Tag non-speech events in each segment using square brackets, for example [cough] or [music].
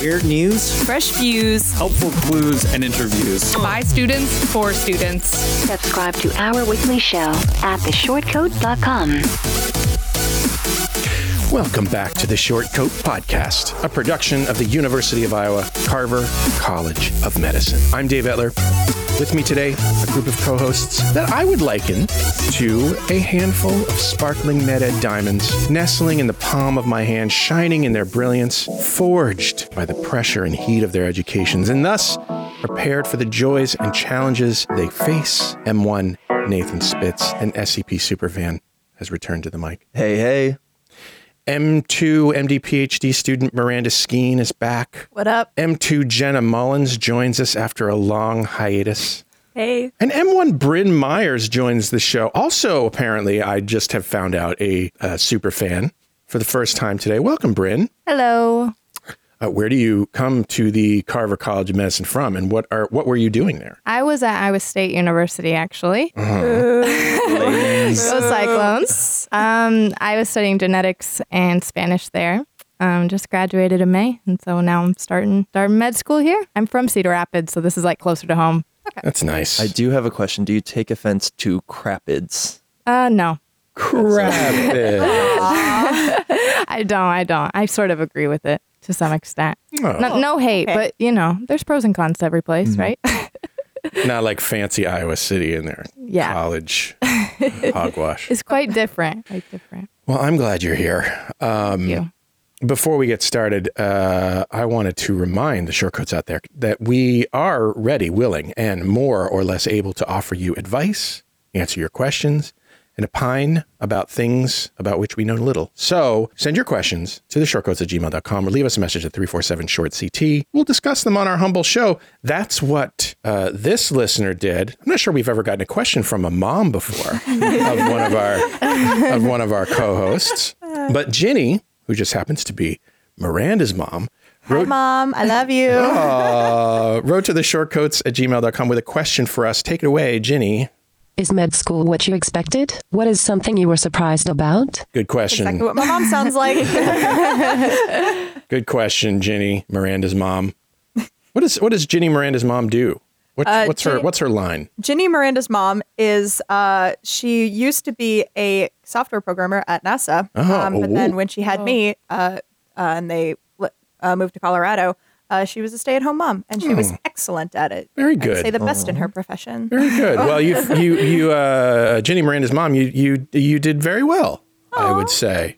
Weird news, fresh views, helpful clues, and interviews. By students, for students. Subscribe to our weekly show at theshortcoat.com. Welcome back to the Short Coat Podcast, a production of the University of Iowa Carver College of Medicine. I'm Dave Etler. With me today, a group of co hosts that I would liken to a handful of sparkling MedEd diamonds nestling in the palm of my hand, shining in their brilliance, forged by the pressure and heat of their educations, and thus prepared for the joys and challenges they face. M1 Nathan Spitz and SCP Superfan has returned to the mic. Hey, hey. M2 MD PhD student Miranda Schene is back. What up? M2 Jenna Mullins joins us after a long hiatus. Hey. And M1 Bryn Myers joins the show. Also, apparently, I just have found out a, a super fan for the first time today. Welcome, Bryn. Hello. Uh, where do you come to the Carver College of Medicine from, and what are what were you doing there? I was at Iowa State University, actually. [laughs] Go Cyclones. Um, I was studying genetics and Spanish there. Um, just graduated in May, and so now I'm starting starting med school here. I'm from Cedar Rapids, so this is like closer to home. That's nice. I do have a question. Do you take offense to crapids? Uh, no, Crap. [laughs] [laughs] I don't. I don't. I sort of agree with it to some extent. Oh, No, no hate, okay. but you know, there's pros and cons to every place, right? [laughs] not like fancy Iowa City in there. Yeah. college [laughs] hogwash. it's quite different. Quite different. Well, I'm glad you're here. Um, Thank you. Before we get started, uh, I wanted to remind the shortcuts out there that we are ready, willing, and more or less able to offer you advice, answer your questions, and opine about things about which we know little. So send your questions to the shortcoats at gmail.com or leave us a message at 347 short CT. We'll discuss them on our humble show. That's what uh, this listener did. I'm not sure we've ever gotten a question from a mom before of one of our of one of our co-hosts. But Ginny, who just happens to be Miranda's mom, Hi, Mom. I love you. uh, wrote to the shortcoats at gmail.com with a question for us. Take it away, Ginny. Is med school what you expected? What is something you were surprised about? Good question. Exactly what my mom sounds like. [laughs] Good question, Ginny, Miranda's mom. What is what does Ginny Miranda's mom do? What, Uh, what's her what's her line? Ginny Miranda's mom is uh she used to be a software programmer at NASA. Oh, um, but ooh. then when she had me uh, uh and they uh, moved to Colorado, uh, she was a stay-at-home mom and she was excellent at it. Very I'd good. say the best in her profession. Very good. [laughs] Well, you you you uh, Ginny Miranda's mom, you you you did very well. I would say.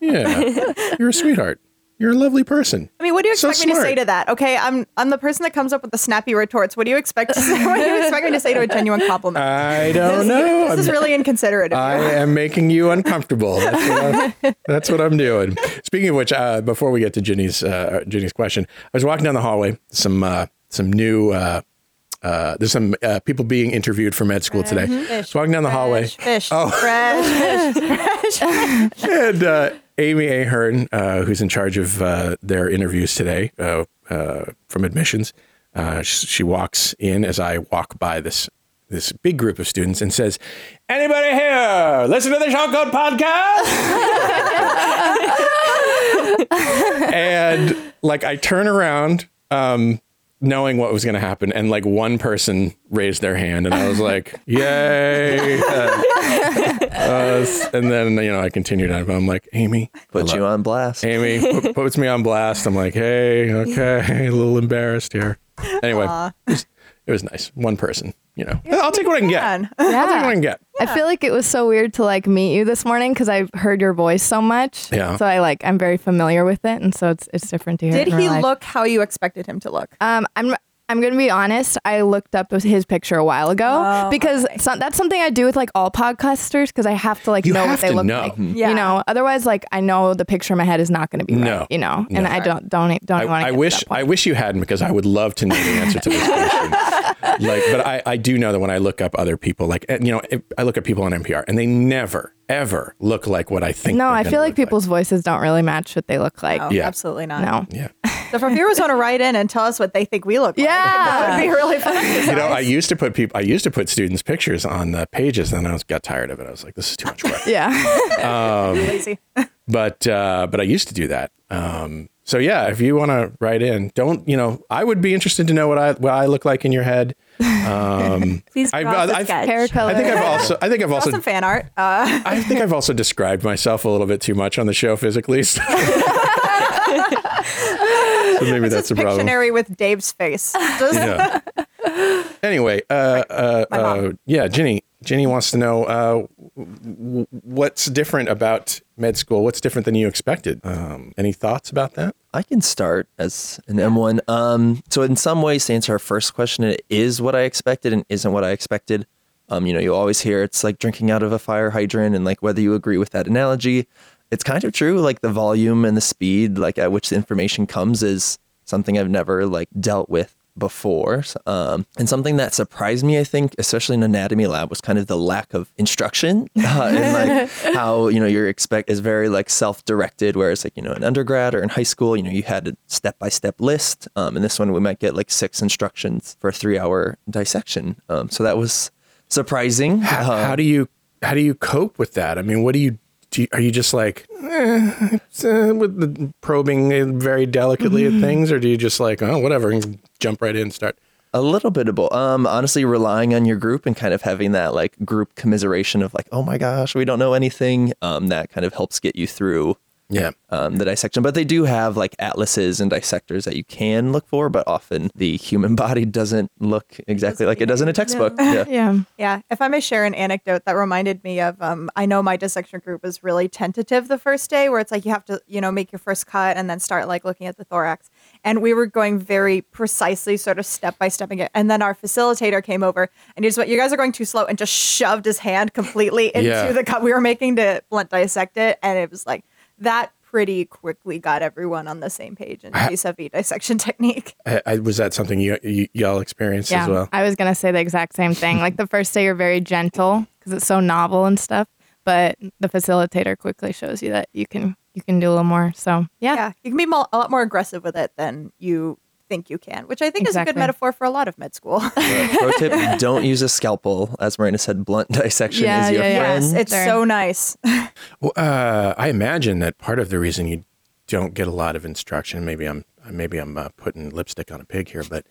Yeah, you're a sweetheart. You're a lovely person. I mean, what do you So expect me to say to that? Okay, I'm I'm the person that comes up with the snappy retorts. What do you expect? To [laughs] say, what do you expect me to say to a genuine compliment? I don't know. this is really inconsiderate of I am making you uncomfortable. That's what I'm, that's what I'm doing. Speaking of which, uh, before we get to Ginny's uh, Ginny's question, I was walking down the hallway. Some uh, some new uh, uh, there's some uh, people being interviewed for med school today. I was walking down the hallway, Fish, Oh. fresh [laughs] fish, fresh. and uh, Amy Ahern, uh, who's in charge of uh, their interviews today uh, uh, from admissions, uh, she, walks in as I walk by this this big group of students and says, "Anybody here listen to the Code podcast?" [laughs] and like I turn around. Um, knowing what was going to happen and like one person raised their hand and i was like yay Uh, [laughs] uh, and then you know i continued on but i'm like amy Put you on blast. amy pu- puts me on blast i'm like hey okay a little embarrassed here anyway it was, it was nice one person you know i'll take what i can get Man. i'll take what i can get I feel like it was so weird to like meet you this morning because I've heard your voice so much. Yeah. So I like I'm very familiar with it, and so it's it's different to hear. Did in he life. look how you expected him to look? Um, I'm I'm gonna be honest. I looked up his picture a while ago Oh, because so- that's something I do with like all podcasters because I have to like You know what they to look know. like. Yeah. You know, otherwise like I know the picture in my head is not gonna be right. No. You know, and I don't don't don't I, want to. I wish I wish you hadn't because I would love to know the answer to this [laughs] question. like, but I, I do know that when I look up other people, like eh, you know, if I look at people on NPR and they never ever look like what I think. No, I feel like look people's voices don't really match what they look like. No, Yeah. absolutely not. No. Yeah. [laughs] So if viewers want to write in and tell us what they think we look like, Yeah. that would be really fun. [laughs] You know, I used to put people. I used to put students' pictures on the pages, and I was, got tired of it. I was like, "This is too much work." [laughs] Yeah. lazy. but uh, but I used to do that. Um, so yeah, if you want to write in, don't you know? I would be interested to know what I what I look like in your head. Um, [laughs] Please I've- draw us a I've- sketch. Hair color. I think I've also I think I've Draw also some fan art. Uh, I think I've also described myself a little bit too much on the show physically. So, [laughs] So maybe that's it's a problem. Pictionary with Dave's face. Just- Yeah. [laughs] Anyway, uh, uh, uh, yeah, Ginny. Ginny wants to know uh, w- what's different about med school. What's different than you expected? Um, any thoughts about that? I can start as an M1. Um, so in some ways, to answer our first question, it is what I expected and isn't what I expected. Um, you know, you always hear it's like drinking out of a fire hydrant, and like whether you agree with that analogy, it's kind of true. Like the volume and the speed, like at which the information comes, is something I've never like dealt with before. Um, and something that surprised me, I think, especially in anatomy lab, was kind of the lack of instruction [laughs] uh, and like [laughs] how you know your expect is very like self-directed. Whereas like you know in undergrad or in high school, you know you had a step-by-step list. Um, and this one we might get like six instructions for a three-hour dissection. Um, so that was surprising. How, Uh, how do you how do you cope with that? I mean, what do you do? You, are you just like eh, uh, with the probing very delicately at things, or do you just like oh whatever and jump right in and start? A little bit of both. Um, honestly, relying on your group and kind of having that like group commiseration of like, oh my gosh, we don't know anything. Um, that kind of helps get you through Yeah, um, the dissection. But they do have like atlases and dissectors that you can look for, but often the human [laughs] body doesn't look exactly like it does in a textbook. Yeah. [laughs] yeah. Yeah, if I may share an anecdote that reminded me of, um, I know my dissection group was really tentative the first day, where it's like you have to, you know, make your first cut and then start like looking at the thorax. And we were going very precisely, sort of step by stepping it And then our facilitator came over and he just went, "You guys are going too slow," and just shoved his hand completely into Yeah. the cut we were making to blunt dissect it. And it was like that pretty quickly got everyone on the same page in vis-a-vis dissection [laughs] technique. I, I, was that something you, you y'all experienced Yeah. as well? I was going to say the exact same thing. Like the first day, you're very gentle because it's so novel and stuff. But the facilitator quickly shows you that you can you can do a little more. So yeah, yeah, you can be mo- a lot more aggressive with it than you think you can, which I think is a good metaphor for a lot of med school. [laughs] [laughs] Pro tip: Don't use a scalpel. As Marina said, blunt [laughs] dissection Yeah, is your yeah, yeah. friend. yes, it's There. so nice. Well, uh, I imagine that part of the reason you don't get a lot of instruction, maybe I'm maybe I'm uh, putting lipstick on a pig here, but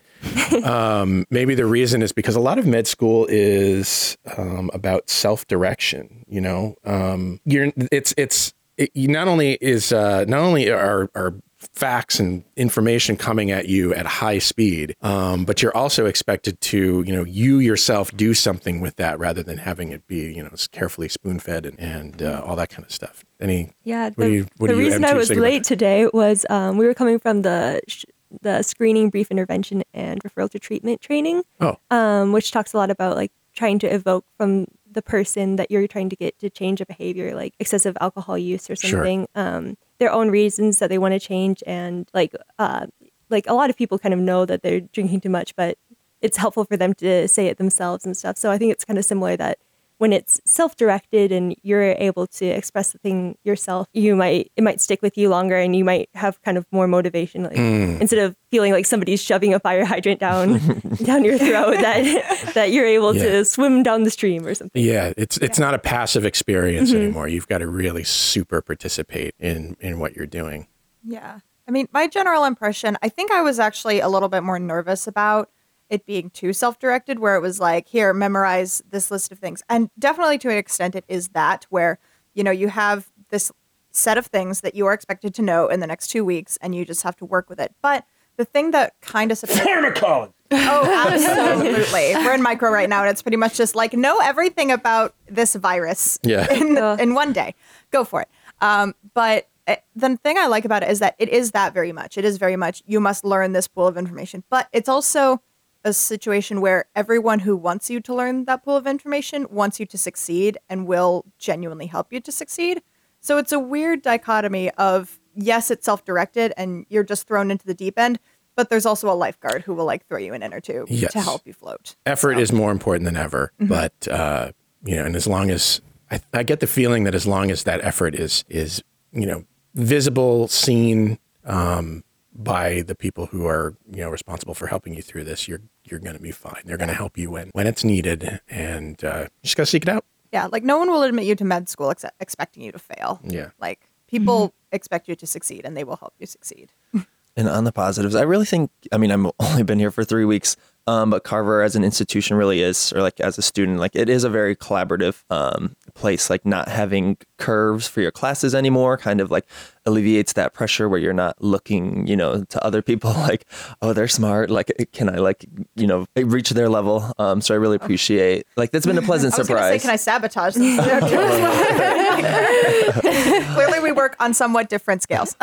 um, maybe the reason is because a lot of med school is um, about self direction. You know, um, you're it's it's it, you not only is uh, not only are are facts and information coming at you at high speed, um, but you're also expected to, you know, you yourself do something with that rather than having it be, you know, carefully spoon fed and, and uh, all that kind of stuff. Any, Yeah, What the, you- the reason I was late today was um, we were coming from the sh- the screening, brief intervention, and referral to treatment training, oh, um, which talks a lot about like trying to evoke from the person that you're trying to get to change a behavior, like excessive alcohol use or Sure. something, um, their own reasons that they want to change, and like uh, like a lot of people kind of know that they're drinking too much, but it's helpful for them to say it themselves and stuff. So I think it's kind of similar that when it's self-directed and you're able to express the thing yourself, you might it might stick with you longer and you might have kind of more motivation. Like Mm. instead of feeling like somebody's shoving a fire hydrant down [laughs] down your throat, that that you're able Yeah. to swim down the stream or something. yeah, it's it's not a passive experience anymore. You've got to really super participate in in what you're doing. Yeah. I mean, my general impression, I think I was actually a little bit more nervous about it being too self directed, where it was like, here, memorize this list of things. And definitely to an extent, it is that, where, you know, you have this set of things that you are expected to know in the next two weeks, and you just have to work with it. But the thing that kind of surprised Oh, [laughs] absolutely. We're in micro right now, and it's pretty much just like know everything about this virus Yeah. [laughs] in, Ugh. in one day. Go for it. Um, but uh, the thing I like about it is that it is that very much. It is very much you must learn this pool of information, but it's also a situation where everyone who wants you to learn that pool of information wants you to succeed and will genuinely help you to succeed. So it's a weird dichotomy of yes, it's self-directed and you're just thrown into the deep end, but there's also a lifeguard who will like throw you an in or two Yes. to help you float. Effort is more important than ever, Mm-hmm. but uh, you know, and as long as I, I get the feeling that as long as that effort is is you know visible, seen um, by the people who are you know responsible for helping you through this, you're you're going to be fine. They're going to help you when when it's needed, and uh, you just got to seek it out. Yeah, like no one will admit you to med school ex- expecting you to fail. Yeah. Like people expect you to succeed and they will help you succeed. [laughs] And on the positives, I really think, I mean, I've [laughs] only been here for three weeks, um, but Carver as an institution really is, or like as a student, like it is a very collaborative um, place. Like not having curves for your classes anymore kind of like alleviates that pressure where you're not looking, you know, to other people [laughs] like, oh, they're smart. Like, can I like, you know, reach their level? Um, so I really appreciate, like, that's been a pleasant I was say, surprise. can I sabotage this? [laughs] [laughs] Clearly, we work on somewhat different scales.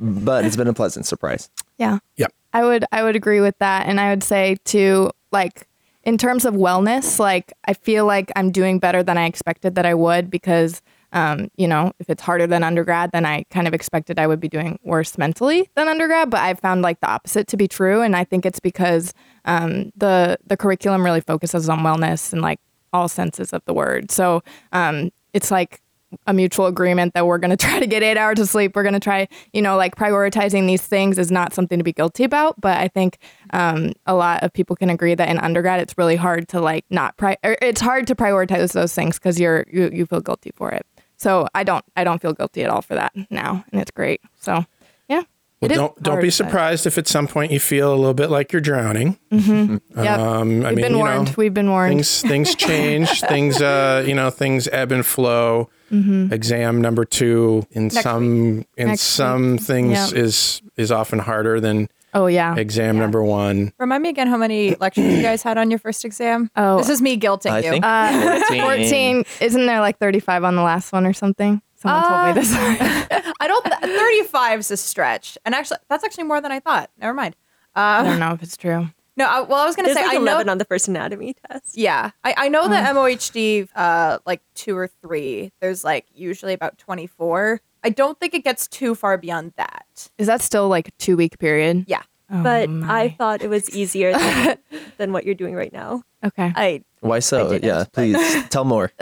but it's been a pleasant surprise. Yeah. Yep. I would I would agree with that and I would say to like in terms of wellness like I feel like I'm doing better than I expected that I would because um, you know if it's harder than undergrad then I kind of expected I would be doing worse mentally than undergrad but I've found like the opposite to be true and I think it's because um, the the curriculum really focuses on wellness and like all senses of the word so um, it's like a mutual agreement that we're going [laughs] to try to get eight hours of sleep. We're going to try, you know, like prioritizing these things is not something to be guilty about. But I think um, a lot of people can agree that in undergrad, it's really hard to like not, pri- or it's hard to prioritize those things because you're, you, you feel guilty for it. So I don't, I don't feel guilty at all for that now. And it's great. So yeah. Well, don't don't be surprised if at some point you feel a little bit like you're drowning. Yep. Um, I We've mean, been you warned. know, We've been warned. things things change. [laughs] things uh, you know, things ebb and flow. Exam number two in Next some in Mm-hmm. Next some week. things Yep. is is often harder than oh yeah. exam number one. Remind me again how many [clears throat] lectures you guys had on your first exam. Oh. this is me guilting I you. think Uh, 14. 14. Isn't there like 35 on the last one or something? Someone told me Uh, this. [laughs] I don't. Thirty-five is a stretch, and actually, that's actually more than I thought. Never mind. I don't know if it's true. No, I, well, I was going to There's say like I know 11 on the first anatomy test. Yeah, I, I know that MOHD, uh, like two or three. There's like usually about twenty four. I don't think it gets too far beyond that. Is that still like a two week period? Yeah, oh but Oh, I thought it was easier than, [laughs] than what you're doing right now. Okay. I Why so? didn't, Yeah, please [laughs] tell more. [laughs]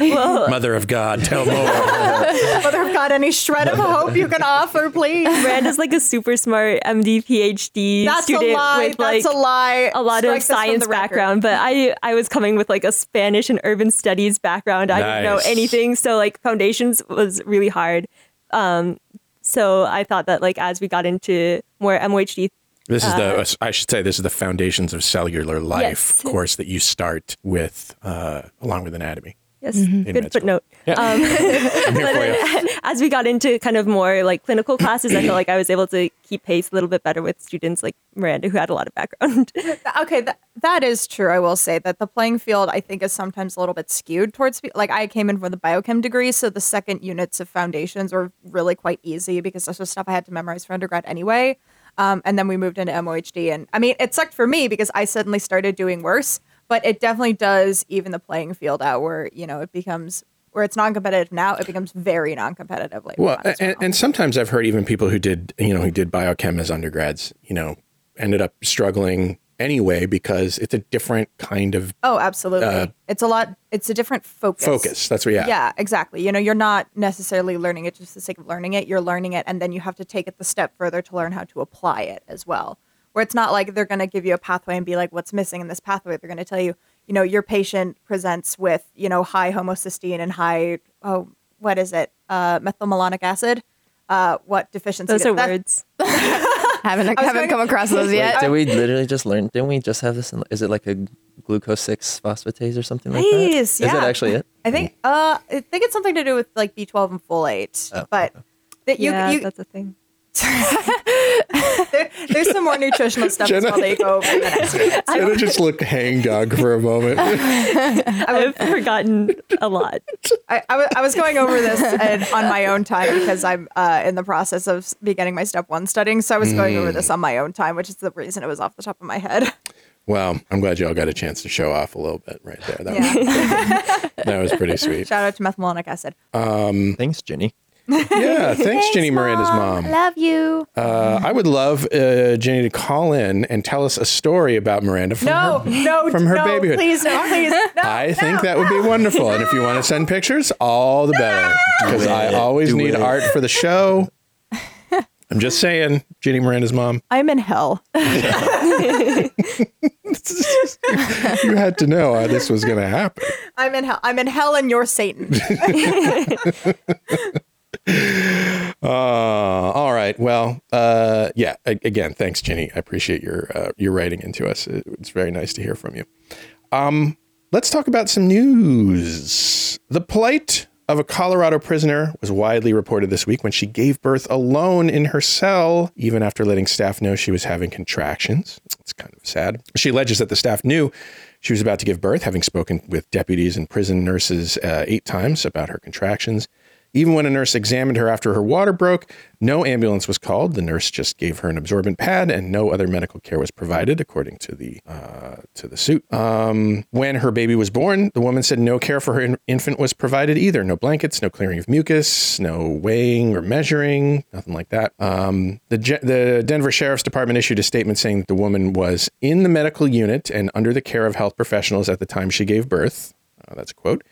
Well, Mother of God, tell more. [laughs] Mother of God, any shred of hope you can offer, please. Rand is like a super smart MD PhD That's a student lie. with like That's a lie. a lot Strike of science background, but I I was coming with like a Spanish and urban studies background. I didn't know anything, so like foundations was really hard. Um, so I thought that like as we got into more MOHD, This is the I should say this is the foundations of cellular life Yes. course that you start with uh, along with anatomy. Yes, In good footnote. Yeah. Um, [laughs] I'm here [laughs] for you. [laughs] as we got into kind of more like clinical classes, I felt like I was able to keep pace a little bit better with students like Miranda, who had a lot of background. Okay, that, that is true. I will say that the playing field, I think, is sometimes a little bit skewed towards pe- like I came in for the biochem degree, so the second units of foundations were really quite easy because this was stuff I had to memorize for undergrad anyway. Um, and then we moved into MOHD, and I mean, it sucked for me because I suddenly started doing worse. But it definitely does even the playing field out where you know it becomes where it's non-competitive now, it becomes very non-competitive later Well, on as and, and sometimes I've heard even people who did, you know, who did biochem as undergrads, you know, ended up struggling anyway because it's a different kind of oh, absolutely, uh, it's a lot. It's a different focus. focus. That's what, yeah. Yeah, exactly. You know, you're not necessarily learning it just for the sake of learning it. You're learning it, and then you have to take it the step further to learn how to apply it as well. Where it's not like they're going to give you a pathway and be like, what's missing in this pathway? They're going to tell you, you know, your patient presents with, you know, high homocysteine and high, oh, what is it? Uh, methylmalonic acid. Uh, what deficiency? Those are that- words. [laughs] haven't haven't going- come across those Wait, yet. did we literally just learn? Didn't we just have this? In, is it like a glucose six phosphatase or something like that? Nice, Is that actually it? I think, uh, I think it's something to do with like B12 and folate, Oh, but that you, yeah, you that's a thing. There, [laughs] there's some more nutritional stuff as Jenna- well that you go over in the next minute. Jenna just looked hangdog for a moment. [laughs] I've forgotten a lot. I, I, I was going over this and, on my own time because I'm uh, in the process of beginning my step one studying. So I was going over this on my own time, which is the reason it was off the top of my head. well, I'm glad you all got a chance to show off a little bit right there. That, Yeah. was, [laughs] that was pretty sweet. Shout out to methylmalonic acid. Thanks, Jenny. Yeah, [laughs] thanks, Ginny Miranda's mom. Love you. Uh, I would love uh, Ginny to call in and tell us a story about Miranda from No, her, no, from her no, babyhood. Please, no, please. [laughs] No, I think no. that would be wonderful. And if you want to send pictures, all the better. Because I always Do need it. art for the show. I'm just saying, Ginny Miranda's mom. I'm in hell. [laughs] You had to know how this was going to happen. I'm in hell. I'm in hell, and you're Satan. [laughs] Uh, all right. Well, uh, yeah. Again, thanks, Ginny. I appreciate your uh, your writing into us. It- It's very nice to hear from you. Um, let's talk about some news. The plight of a Colorado prisoner was widely reported this week when she gave birth alone in her cell, even after letting staff know she was having contractions. It's kind of sad. She alleges that the staff knew she was about to give birth, having spoken with deputies and prison nurses uh, eight times about her contractions. Even when a nurse examined her after her water broke, no ambulance was called. The nurse just gave her an absorbent pad, and no other medical care was provided, according to the uh, to the suit. Um, when her baby was born, the woman said no care for her in- infant was provided either. No blankets, no clearing of mucus, no weighing or measuring, nothing like that. Um, the Je- the Denver Sheriff's Department issued a statement saying that the woman was in the medical unit and under the care of health professionals at the time she gave birth. Uh, that's a quote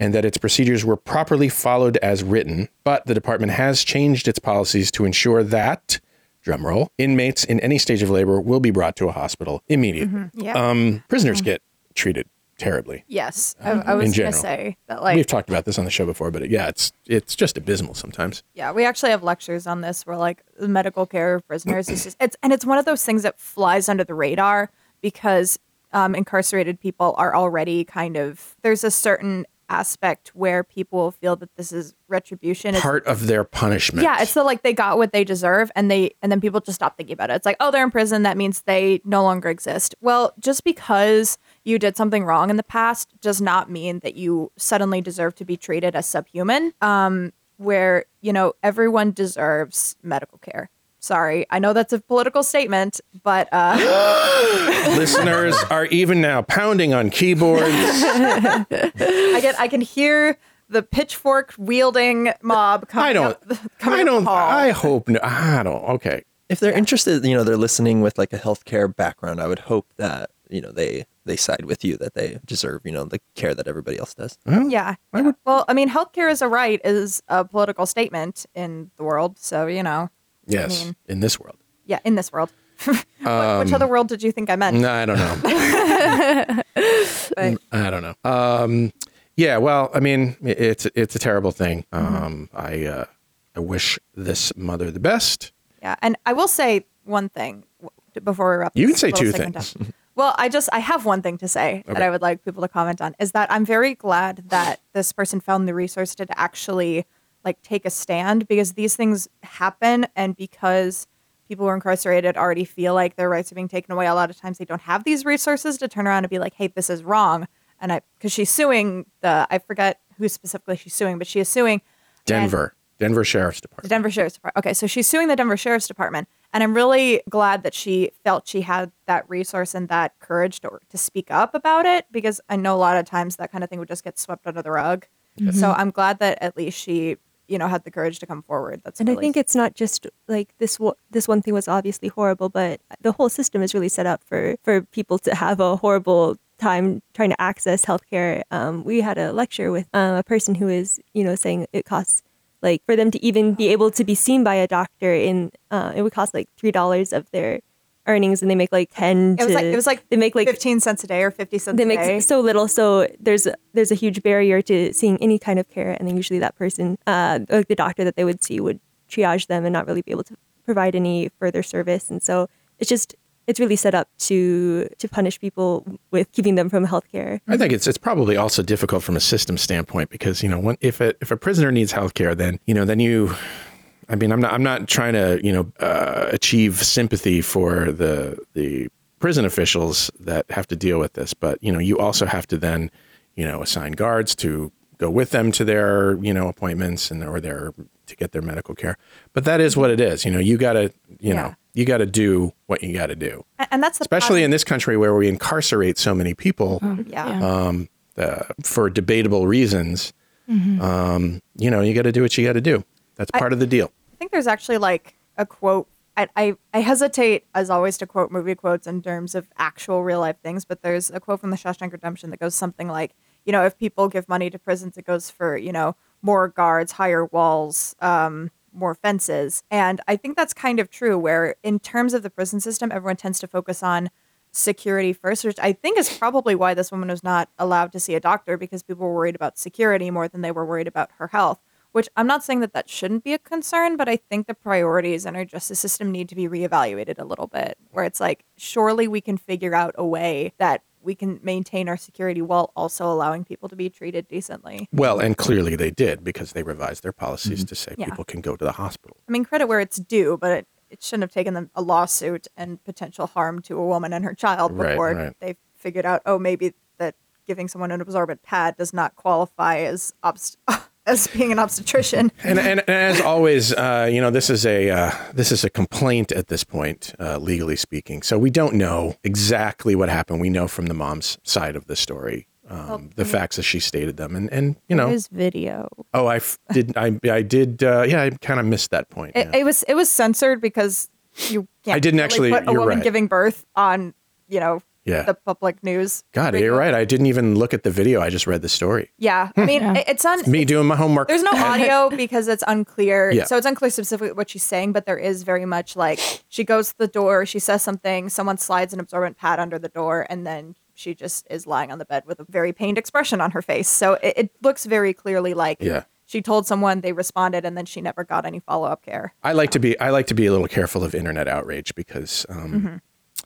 and that its procedures were properly followed as written, but the department has changed its policies to ensure that, drumroll, inmates in any stage of labor will be brought to a hospital immediately. Yeah. Um, prisoners get treated terribly. yes, I, I was in gonna say that. Like, We've talked about this on the show before, but yeah, it's it's just abysmal sometimes. Yeah, we actually have lectures on this where like the medical care of prisoners is just it's and it's one of those things that flies under the radar because um, incarcerated people are already kind of there's a certain aspect where people feel that this is retribution. It's, Part of their punishment. yeah, it's the like they got what they deserve and they and then people just stop thinking about it. It's like, oh, they're in prison, that means they no longer exist. Well, just because you did something wrong in the past does not mean that you suddenly deserve to be treated as subhuman. Um, where, you know, everyone deserves medical care. Sorry, I know that's a political statement, but uh, [laughs] Listeners are even now pounding on keyboards. I get I can hear the pitchfork wielding mob coming I don't. up, [laughs] coming I up don't. hall. I hope. No, I don't. Okay. If they're interested, you know, they're listening with like a healthcare background. I would hope that you know they they side with you that they deserve you know the care that everybody else does. Yeah. yeah. Well, I mean, healthcare is a right is a political statement in the world. So, you know, Yes. mean- in this world. yeah, in this world. [laughs] What- which other world did you think I meant? No, I don't know. [laughs] [laughs] But- I don't know. Um, yeah, well, I mean, it's it's a terrible thing. Um, I uh, I wish this mother the best. yeah. And I will say one thing before we wrap up. You can say two things. up. Well, I just I have one thing to say that I would like people to comment on is that I'm very glad that this person found the resource to actually like take a stand because these things happen and because people who are incarcerated already feel like their rights are being taken away. A lot of times they don't have these resources to turn around and be like, "Hey, this is wrong." And I because she's suing the I forget who specifically she's suing, but she is suing and- Denver, Denver Sheriff's the Department. Denver Sheriff's Department. Okay, so she's suing the Denver Sheriff's Department, and I'm really glad that she felt she had that resource and that courage to to speak up about it because I know a lot of times that kind of thing would just get swept under the rug. Mm-hmm. So I'm glad that at least she, you know, had the courage to come forward. That's And I think it's not just like this. This one thing was obviously horrible, but the whole system is really set up for for people to have a horrible time trying to access healthcare. Um, we had a lecture with um, a person who is, you know, saying it costs like for them to even be able to be seen by a doctor in uh, it would cost like three dollars of their earnings, and they make like ten. it was to, like it was like they make like 15 cents a day or 50 cents they a make day. so little so there's there's a huge barrier to seeing any kind of care and then usually that person uh like the doctor that they would see would triage them and not really be able to provide any further service and so it's just it's really set up to to punish people with keeping them from health care I think it's it's probably also difficult from a system standpoint because you know when, if a if a prisoner needs health care, then you know then you. I mean, I'm not. I'm not trying to, you know, uh, achieve sympathy for the the prison officials that have to deal with this, but you know, you also have to then, you know, assign guards to go with them to their, you know, appointments and or their to get their medical care. But that is what it is. You know, you got to, you Yeah. know, you got to do what you got to do, A- and that's the especially posi- in this country where we incarcerate so many people yeah. um, uh, for debatable reasons. Um, you know, you got to do what you got to do. That's part of the deal. I think there's actually like a quote. I, I, I hesitate, as always, to quote movie quotes in terms of actual real life things, but there's a quote from The Shawshank Redemption that goes something like, you know, if people give money to prisons, it goes for, you know, more guards, higher walls, um, more fences. And I think that's kind of true, where in terms of the prison system, everyone tends to focus on security first, which I think is probably why this woman was not allowed to see a doctor because people were worried about security more than they were worried about her health. Which I'm not saying that that shouldn't be a concern, but I think the priorities in our justice system need to be reevaluated a little bit. Where it's like, surely we can figure out a way that we can maintain our security while also allowing people to be treated decently. Well, and clearly they did because they revised their policies mm-hmm. to say Yeah. people can go to the hospital. I mean, credit where it's due, but it, it shouldn't have taken them a lawsuit and potential harm to a woman and her child Right, before right. they figured out, oh, maybe that giving someone an absorbent pad does not qualify as obst- [laughs] as being an obstetrician. And, and, and as always, uh, you know, this is a uh, this is a complaint at this point, uh, legally speaking. So we don't know exactly what happened. We know from the mom's side of the story, um, the facts as she stated them, and and you know, his video. oh, I f- did, I I did, uh, yeah, I kind of missed that point. It, yeah. it was it was censored because you can't I didn't really actually- put a woman right. giving birth on you know Yeah. the public news. God, radio. you're right. I didn't even look at the video. I just read the story. Yeah, I mean it- it's on. Me doing my homework. There's no [laughs] audio because it's unclear. Yeah. So it's unclear specifically what she's saying, but there is very much like she goes to the door, she says something, someone slides an absorbent pad under the door, and then she just is lying on the bed with a very pained expression on her face. So it, it looks very clearly like Yeah. she told someone, they responded, and then she never got any follow up care. I like to be I like to be a little careful of internet outrage because um, Mm-hmm.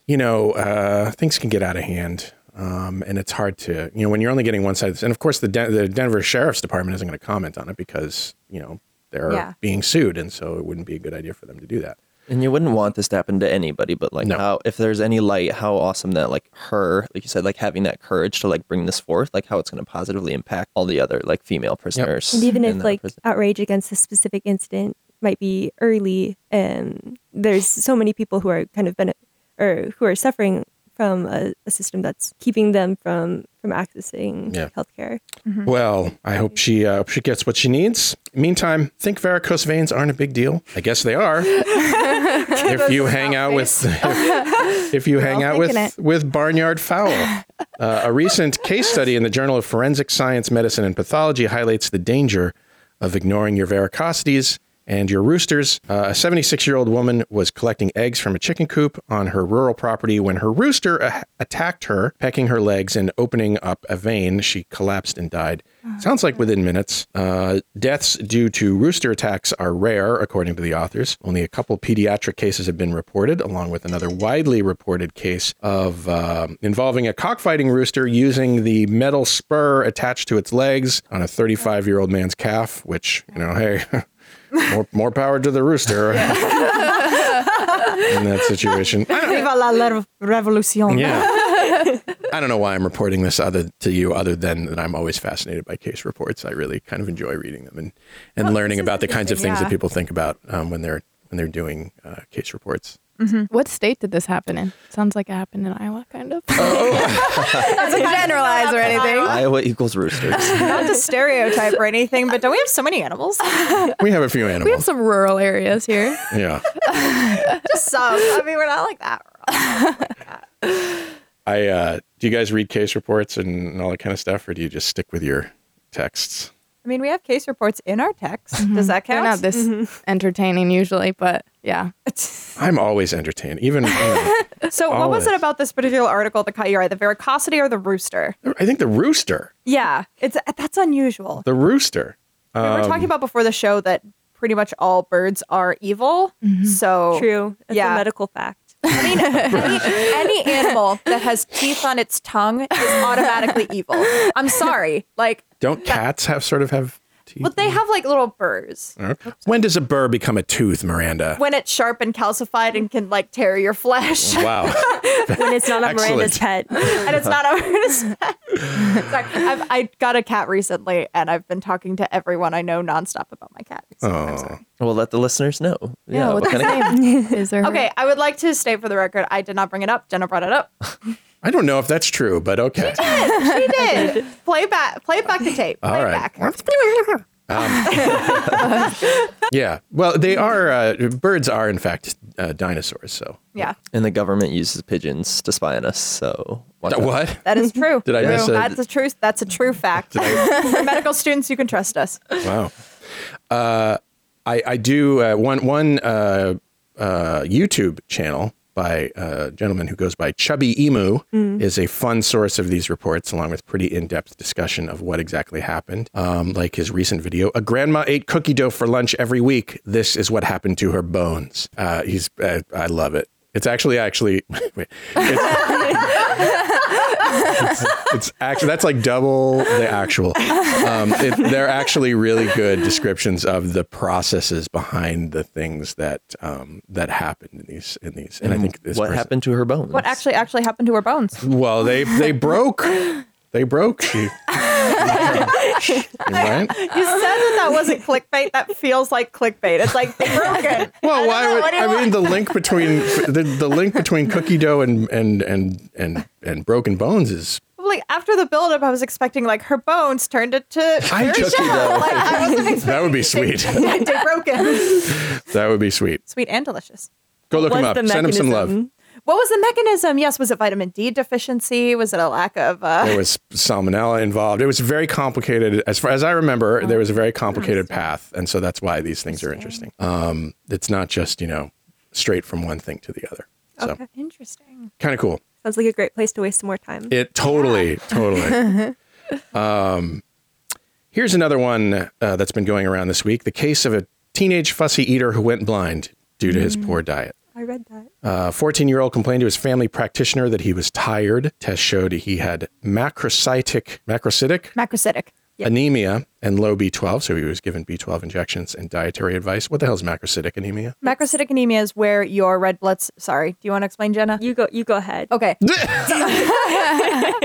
You know uh, things can get out of hand. Um, and it's hard to, you know, when you're only getting one side. Of And of course, the, Den- the Denver Sheriff's Department isn't going to comment on it because, you know, they're Yeah. being sued. And so it wouldn't be a good idea for them to do that. And you wouldn't want this to happen to anybody, but like No. how if there's any light, how awesome that like her, like you said, like having that courage to like bring this forth, like how it's going to positively impact all the other like female prisoners. And even if like prison. outrage against a specific incident might be early, and there's so many people who are kind of bene- or who are suffering from a, a system that's keeping them from from accessing Yeah. healthcare. Well, I hope she uh, she gets what she needs. Meantime, think varicose veins aren't a big deal. I guess they are. [laughs] if you hang out with [laughs] if you hang out with it. with barnyard fowl. [laughs] Uh, a recent case study in the Journal of Forensic Science, Medicine, and Pathology highlights the danger of ignoring your varicosities and your roosters. Uh, a 76 year old woman was collecting eggs from a chicken coop on her rural property when her rooster a- attacked her, pecking her legs and opening up a vein. She collapsed and died. Sounds like within minutes. Uh, deaths due to rooster attacks are rare, according to the authors. Only a couple pediatric cases have been reported, along with another widely reported case of uh, involving a cockfighting rooster using the metal spur attached to its legs on a 35 year old man's calf, which, you know, hey, [laughs] more, more power to the rooster [laughs] [laughs] in that situation. [laughs] Viva la revolution. Yeah. I don't know why I'm reporting this other to you other than that I'm always fascinated by case reports. I really kind of enjoy reading them and, and learning about the kinds of things yeah. that people think about um, when they're when they're doing uh, case reports. Mm-hmm. What state did this happen in? Sounds like it happened in Iowa, kind of. Not to generalize or anything. Iowa equals roosters. [laughs] Not to stereotype or anything, but don't we have so many animals? [laughs] We have a few animals. We have some rural areas here. yeah. [laughs] Just some. I mean, we're not like that. I uh, do you guys read case reports and all that kind of stuff, or do you just stick with your texts? I mean, we have case reports in our text. Mm-hmm. Does that They're count? not this mm-hmm. entertaining usually, but yeah. [laughs] I'm always entertained. Even you know, [laughs] So, what was it about this particular article that caught your eye? The varicosity or the rooster? I think the rooster, Yeah, it's that's unusual. the rooster. we were talking um, about before the show that pretty much all birds are evil. Mm-hmm. So True. That's Yeah. a medical fact. [laughs] I mean, any, any animal that has teeth on its tongue is automatically evil. I'm sorry. Like, Don't cats have sort of have teeth? but they have like little burrs. When does a burr become a tooth, Miranda? When it's sharp and calcified and can like tear your flesh. [laughs] Wow. [laughs] When it's not a Excellent. Miranda's pet. and it's not a [laughs] Sorry, I've, I got a cat recently, and I've been talking to everyone I know nonstop about my cat. So I'm. We'll let the listeners know. Yeah, what what's kind of name? Is there Okay, I would like to state for the record, I did not bring it up. Jenna brought it up. I don't know if that's true, but okay. She did. She did. play back, play back the tape. Play All it right. back. [laughs] Yeah. Well, they are uh, birds are in fact uh, dinosaurs. So Yeah, And the government uses pigeons to spy on us. So watch out. what? that is true. Did I True. miss a- That's a true. That's a true fact. For medical students, you can trust us. Wow. Uh, I I do uh, one one uh, uh, YouTube channel by a gentleman who goes by Chubby Emu is a fun source of these reports, along with pretty in depth discussion of what exactly happened. Um, like his recent video, a grandma ate cookie dough for lunch every week. This is what happened to her bones. Uh, he's uh, I love it. It's actually actually [laughs] wait, it's, [laughs] it's, [laughs] it's actually that's like double the actual. Um, it, they're actually really good descriptions of the processes behind the things that um, that happened in these in these. And I think this What person- happened to her bones? What actually actually happened to her bones? Well, they they broke. [laughs] They broke. She, [laughs] right? You said that that wasn't clickbait. That feels like clickbait. It's like broken. Well, why know, would what do I mean want? the link between the, the link between cookie dough and and and and and broken bones is like after the buildup, I was expecting like her bones turned into I just- shell. Like I wasn't [laughs] expecting that would be sweet. [laughs] it to broken. That would be sweet. Sweet and delicious. Go look him What's up. the Send him some love. What was the mechanism? Yes, was it vitamin D deficiency? Was it a lack of? Uh, There was salmonella involved. It was very complicated. As far as I remember, there was a very complicated path, and so that's why these things are interesting. Um, it's not just you know straight from one thing to the other. So Okay. interesting. kind of cool. Sounds like a great place to waste some more time. It totally, totally. [laughs] um, here's another one uh, that's been going around this week: the case of a teenage fussy eater who went blind due to his poor diet. I read that. A 14 year old complained to his family practitioner that he was tired. Tests showed he had macrocytic, macrocytic Macrocytic. anemia and low B12. So he was given B12 injections and dietary advice. What the hell is macrocytic anemia? Macrocytic anemia is where your red blood. c- Sorry, do you want to explain, Jenna? You go. You go ahead. Okay. [laughs]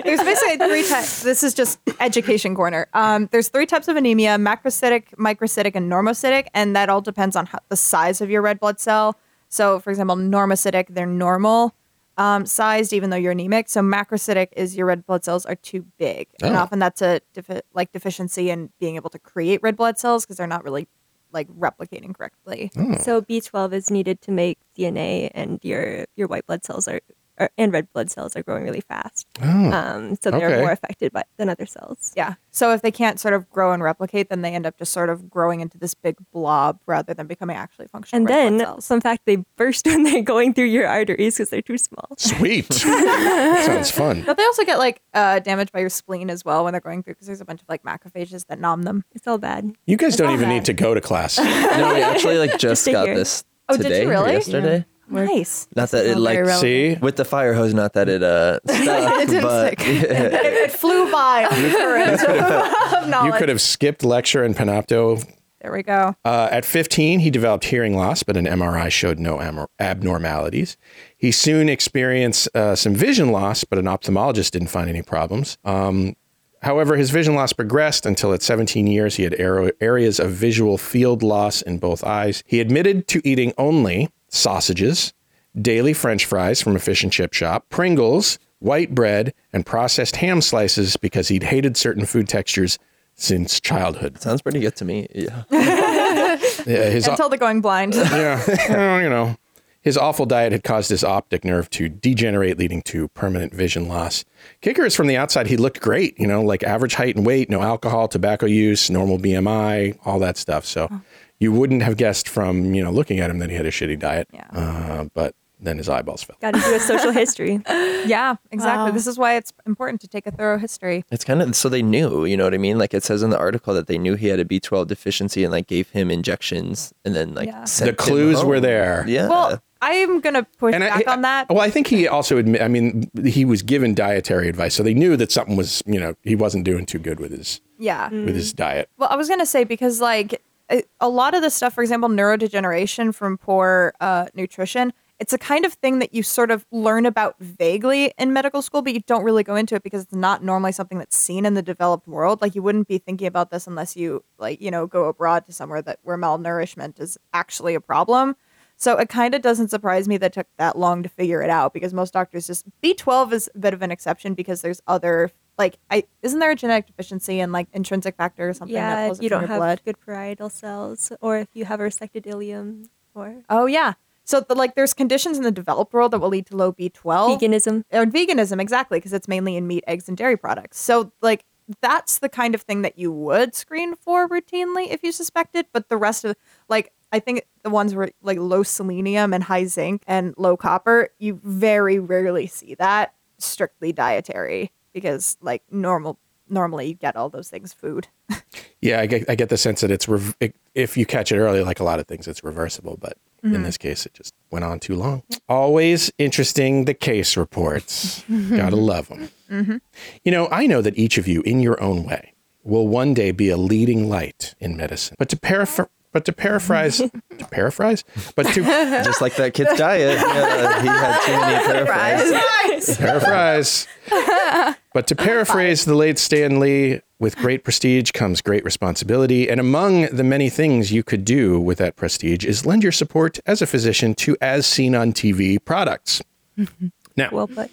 there's basically three types. This is just education corner. Um, there's three types of anemia: macrocytic, microcytic, and normocytic, and that all depends on how, the size of your red blood cell. So, for example, normocytic, they're normal um, sized, even though you're anemic. So, macrocytic is your red blood cells are too big, and Oh. often that's a defi- like deficiency in being able to create red blood cells because they're not really like replicating correctly. So B12 is needed to make DNA, and your your white blood cells are, are and red blood cells are growing really fast. Um, so they're okay. more affected by, than other cells. Yeah. So if they can't sort of grow and replicate, then they end up just sort of growing into this big blob rather than becoming actually functional. And red blood then, cells. fun fact, they burst [laughs] when they're going through your arteries because they're too small. Sweet. [laughs] Sounds fun. but they also get like uh, damaged by your spleen as well when they're going through because there's a bunch of like macrophages that nom them. It's all bad. You guys don't even bad. need to go to class. [laughs] No, we actually like just to got hear. this Oh, did you today really? yesterday. Nice. Not that it like relevant. See? with the fire hose. Not that it uh [laughs] stuck, It didn't but stick. [laughs] [laughs] it, it flew by on the current of You could have skipped lecture in Panopto. There we go. Uh, at 15, he developed hearing loss, but an MRI showed no am- abnormalities. He soon experienced uh, some vision loss, but an ophthalmologist didn't find any problems. Um, however, his vision loss progressed until at 17 years he had ar- areas of visual field loss in both eyes. He admitted to eating only sausages, daily French fries from a fish and chip shop, Pringles, white bread, and processed ham slices because he'd hated certain food textures since childhood. sounds pretty good to me. Yeah. [laughs] Yeah, his Until the going blind. [laughs] yeah, well, you know, his awful diet had caused his optic nerve to degenerate, leading to permanent vision loss. Kicker is from the outside, he looked great, you know, like average height and weight, no alcohol, tobacco use, normal BMI, all that stuff. So oh. You wouldn't have guessed from, you know, looking at him that he had a shitty diet. Yeah. Uh, but then his eyeballs fell. Got to do a social [laughs] history. yeah, exactly. This is why it's important to take a thorough history. It's kind of so they knew, you know what I mean? Like it says in the article that they knew he had a B12 deficiency and like gave him injections and then like Yeah. sent The him clues were there. Yeah. Well, I'm gonna push And I- back on that. Well, I think he also admit. I mean, he was given dietary advice, so they knew that something was, you know, he wasn't doing too good with his yeah. with his diet. Well, I was gonna say because like a- a lot of the stuff, for example, neurodegeneration from poor uh, nutrition, it's a kind of thing that you sort of learn about vaguely in medical school, but you don't really go into it because it's not normally something that's seen in the developed world. Like you wouldn't be thinking about this unless you like you know go abroad to somewhere that where malnourishment is actually a problem. So it kind of doesn't surprise me that it took that long to figure it out because most doctors just B12 is a bit of an exception because there's other like I isn't there a genetic deficiency and like intrinsic factor or something that yeah, it you don't have blood? good parietal cells, or if you have a resected ileum, or Oh yeah. So the, like there's conditions in the developed world that will lead to low B12 veganism. or veganism exactly because it's mainly in meat, eggs, and dairy products. So like that's the kind of thing that you would screen for routinely if you suspect it. but the rest of like I think the ones were like low selenium and high zinc and low copper, you very rarely see that strictly dietary because like normal normally you get all those things food. [laughs] Yeah, I get, I get the sense that it's rev- it, if you catch it early, like a lot of things, it's reversible. But in mm-hmm. this case, it just went on too long. Always interesting the case reports. [laughs] Gotta love them. Mm-hmm. You know, I know that each of you, in your own way, will one day be a leading light in medicine. But to paraphr- but to paraphrase, [laughs] to paraphrase, but to [laughs] Just like that kid's [laughs] diet. Yeah, he had too many paraphrases. paraphrase. but to paraphrase the late Stan Lee, with great prestige comes great responsibility. And among the many things you could do with that prestige is lend your support as a physician to as seen on TV products. Mm-hmm. Now, Well put.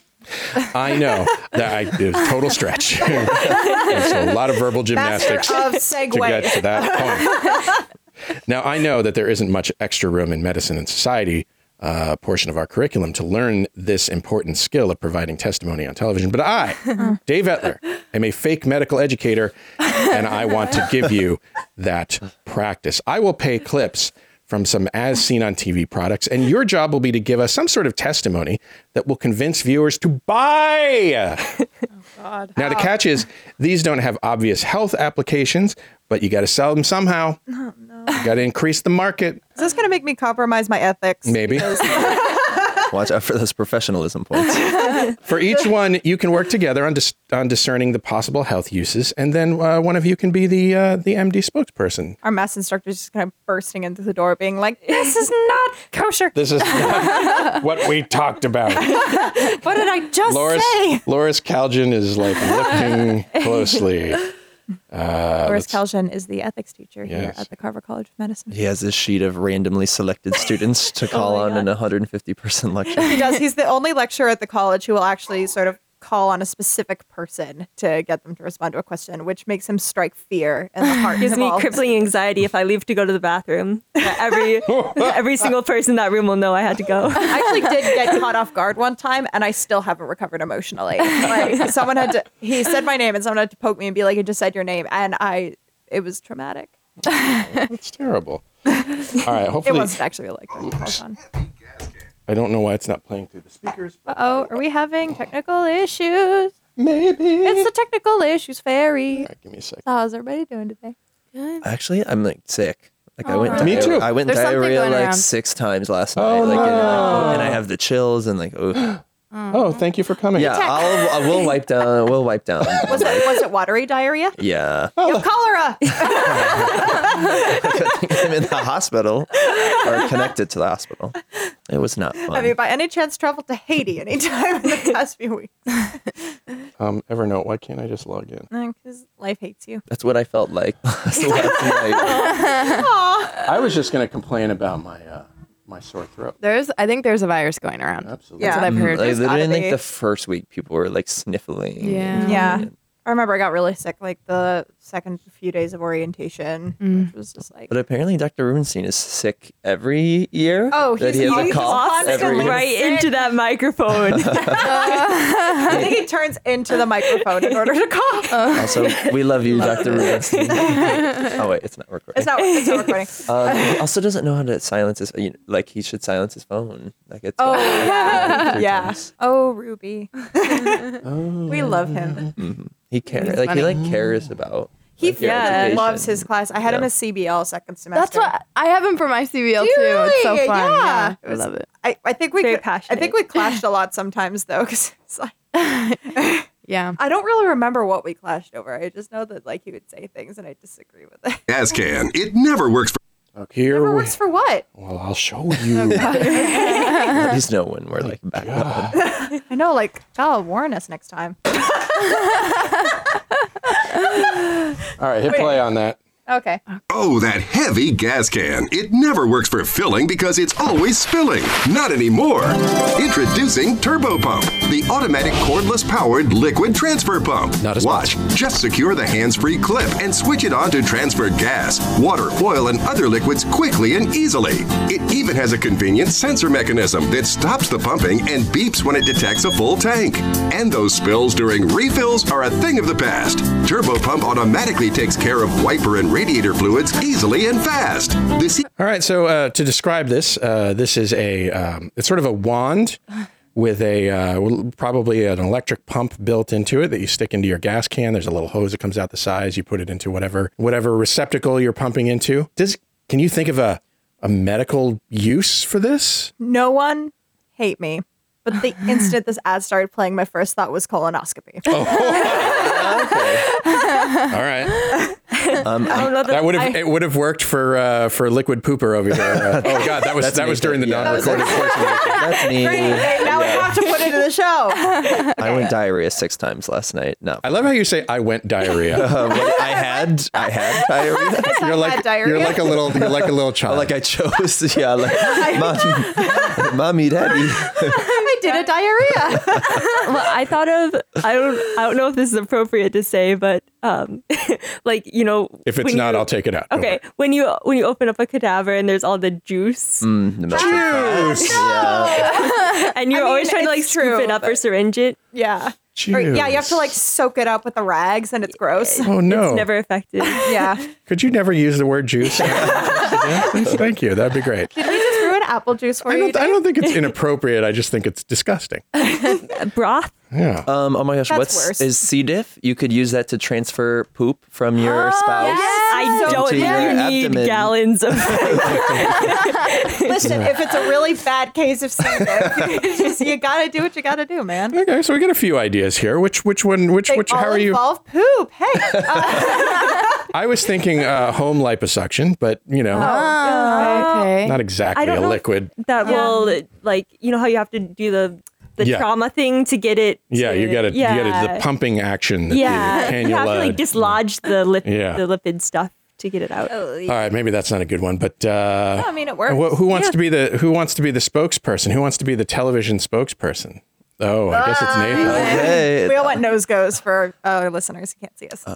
I know that I, it was a total stretch. And so a lot of verbal gymnastics Master of to get to that point. Now, I know that there isn't much extra room in medicine and society uh, portion of our curriculum to learn this important skill of providing testimony on television. But I, [laughs] Dave Etler, am a fake medical educator, and I want to give you that practice. I will pay clips from some as seen on TV products, and your job will be to give us some sort of testimony that will convince viewers to buy. [laughs] God. Now, the catch is these don't have obvious health applications, but you got to sell them somehow. Oh, You got to increase the market. Is this going to make me compromise my ethics? Maybe. [laughs] Watch out for those professionalism points. [laughs] For each one, you can work together on, dis- on discerning the possible health uses, and then uh, one of you can be the uh, the MD spokesperson. Our math instructor's just kind of bursting into the door, being like, "This is not kosher. [laughs] This is not [laughs] what we talked about. What did I just Lauris, say?" Lauris Kaldjian is like looking closely. Uh, Lauris Kaldjian is the ethics teacher here at the Carver College of Medicine. He has this sheet of randomly selected students to [laughs] oh call my on in a 150 person [laughs] lecture. He does. He's the only lecturer at the college who will actually sort of call on a specific person to get them to respond to a question, which makes him strike fear in the heart. [laughs] Gives me involved. crippling anxiety if I leave to go to the bathroom. [laughs] Every every [laughs] single person in that room will know I had to go. I actually did get caught off guard one time, and I still haven't recovered emotionally. Like someone had to, he said my name, and someone had to poke me and be like, "You just said your name," and I, it was traumatic. It's terrible. All right, hopefully It wasn't actually like that. Hold on. I don't know why it's not playing through the speakers. but Oh, are we having technical issues? Maybe. It's the technical issues fairy. All right, give me a second. How's everybody doing today? Good. Actually, I'm like sick. Like I Oh, went. no. Me diar- too. I went There's something diarrhea going like around. six times last oh, night. Oh, like, and, no. and I have the chills and like, oh, [gasps] [gasps] Oh, thank you for coming. yeah. I'll I will wipe down. We'll wipe down. [laughs] Was it was it watery diarrhea? Yeah. You have cholera. [laughs] I'm in the hospital or connected to the hospital. It was not fun. Have you by any chance traveled to Haiti anytime in the [laughs] past few weeks? Um, Evernote, why can't I just log in? Because life hates you. That's what I felt like last night. I was just going to complain about my uh, my sore throat. There's, I think there's a virus going around. Absolutely. Yeah. That's what I've mm, heard. Like, There's gotta literally, be. like the first week, people were like sniffling. Yeah. Yeah. I remember I got really sick like the second few days of orientation, which was just like But apparently, Dr. Rubenstein is sick every year. Oh, that he he's- has a cough constantly every year. right into that microphone. [laughs] I think he turns into the microphone in order to cough. [laughs] Also, we love you, Dr. Rubenstein. [laughs] oh wait, it's not recording. It's not, it's not recording. Um, he also doesn't know how to silence his. You know, like he should silence his phone. Like it's. Oh, got- yeah. yeah. times. Oh, Ruby. Oh. We love him. Mhm. He cares. He's Like he like cares about. He like, yeah, loves his class. I had him a CBL second semester. That's what I have him for my CBL Do you too. It's so fun. Yeah. Yeah, It I love it. I, I think we Very could, I think we clashed a lot sometimes though, because [laughs] it's like [laughs] Yeah. I don't really remember what we clashed over. I just know that like he would say things and I disagree with it. As can. It never works for. Okay, here Never we. works for what? Well, I'll show you. [laughs] At least know when we're like back up. I know, like God, warn us next time. All right, hit play on that. Okay. Oh, that heavy gas can. It never works for filling because it's always spilling. Not anymore. Introducing Turbo Pump, the automatic cordless powered liquid transfer pump. Not a Watch. Just secure the hands free clip and switch it on to transfer gas, water, oil, and other liquids quickly and easily. It even has a convenient sensor mechanism that stops the pumping and beeps when it detects a full tank. And those spills during refills are a thing of the past. Turbo Pump automatically takes care of wiper and radiator fluids easily and fast. This All right. So uh, to describe this, uh, this is a um, it's sort of a wand with a uh, probably an electric pump built into it that you stick into your gas can. There's a little hose that comes out the sides. You put it into whatever whatever receptacle you're pumping into. Does can you think of a a medical use for this? No one hate me. But the [laughs] instant this ad started playing, my first thought was colonoscopy. [laughs] Okay. [laughs] All right. [laughs] Um, I don't know That would have I- it would have worked for uh, for liquid pooper over here. Uh, [laughs] oh God, that was that me. was during the Yeah, non-recorded portion. That's me. Great. Now we have to put it in the show. [laughs] I went diarrhea six times last night. No, I love how you say I went diarrhea. Uh, what- I had I had diarrhea. You're like diarrhea. you're like a little you're like a little child. Like I chose, yeah, like mom, mommy, daddy. I did a diarrhea. [laughs] well, I thought of I don't I don't know if this is appropriate to say, but um, [laughs] like you know, if it's not, you- I'll take it out. Don't Okay, when you when you open up a cadaver and there's all the juice, Mm, the melted fat. Yeah. and you're I always trying to like it's scoop it up or syringe it, Yeah. Or, yeah, you have to like soak it up with the rags and it's gross. Oh no! it's never effective. Yeah. Could you never use the word juice? [laughs] Thank you. That'd be great. Did we just ruin apple juice for I you? don't, I don't think it's [laughs] inappropriate. I just think it's disgusting. [laughs] Broth. Yeah. Um, oh my gosh, That's what's worse. is C diff? You could use that to transfer poop from your spouse. I So don't to think you need abdomen. gallons of. [laughs] Listen, if it's a really bad case of C. you just you gotta do what you gotta do, man. Okay, so we got a few ideas here. Which which one? Which They which? all How are you? involve poop. Hey, [laughs] I was thinking uh, home liposuction, but you know, Oh, okay. not exactly a liquid. that will like you know how you have to do the the Yeah. trauma thing to get it. Yeah, you to- got to you got to yeah. the pumping action. Yeah, [laughs] you have to like dislodge the lip, Yeah. the lipid stuff to get it out. All right, maybe that's not a good one, but uh, I mean it works. wh- who wants to be the who wants to be the spokesperson? Who wants to be the television spokesperson? Oh, I guess it's Nathan. Okay. [laughs] we all want nose goes for our listeners who can't see us.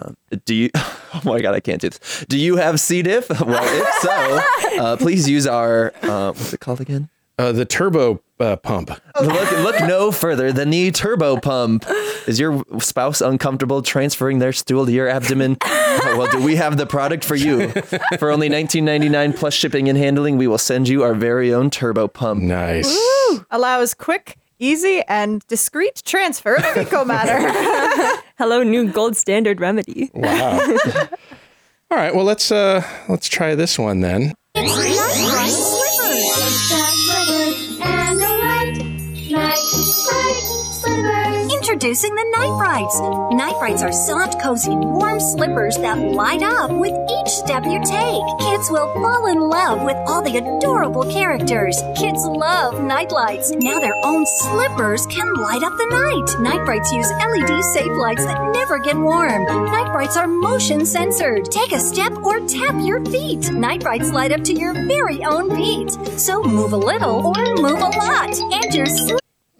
Do you? [laughs] Oh my god, I can't do this. Do you have C diff? Well, if so, uh, please use our uh, what's it called again? Uh, the turbo uh, pump. Look, look no further than the turbo pump. Is your spouse uncomfortable transferring their stool to your abdomen? Oh, [laughs] well, do we have the product for you? For only $19.99 plus shipping and handling, we will send you our very own turbo pump. Nice. Allows quick, easy, and discreet transfer of fecal matter. [laughs] Hello, new gold standard remedy. Wow. [laughs] All right. Well, let's uh let's try this one then. Introducing the Night Brights. Night are soft, cozy, warm slippers that light up with each step you take. Kids will fall in love with all the adorable characters. Kids love night lights. Now their own slippers can light up the night. Night Brights use LED safe lights that never get warm. Night Brights are motion censored. Take a step or tap your feet. Night Brights light up to your very own beat. So move a little or move a lot. And your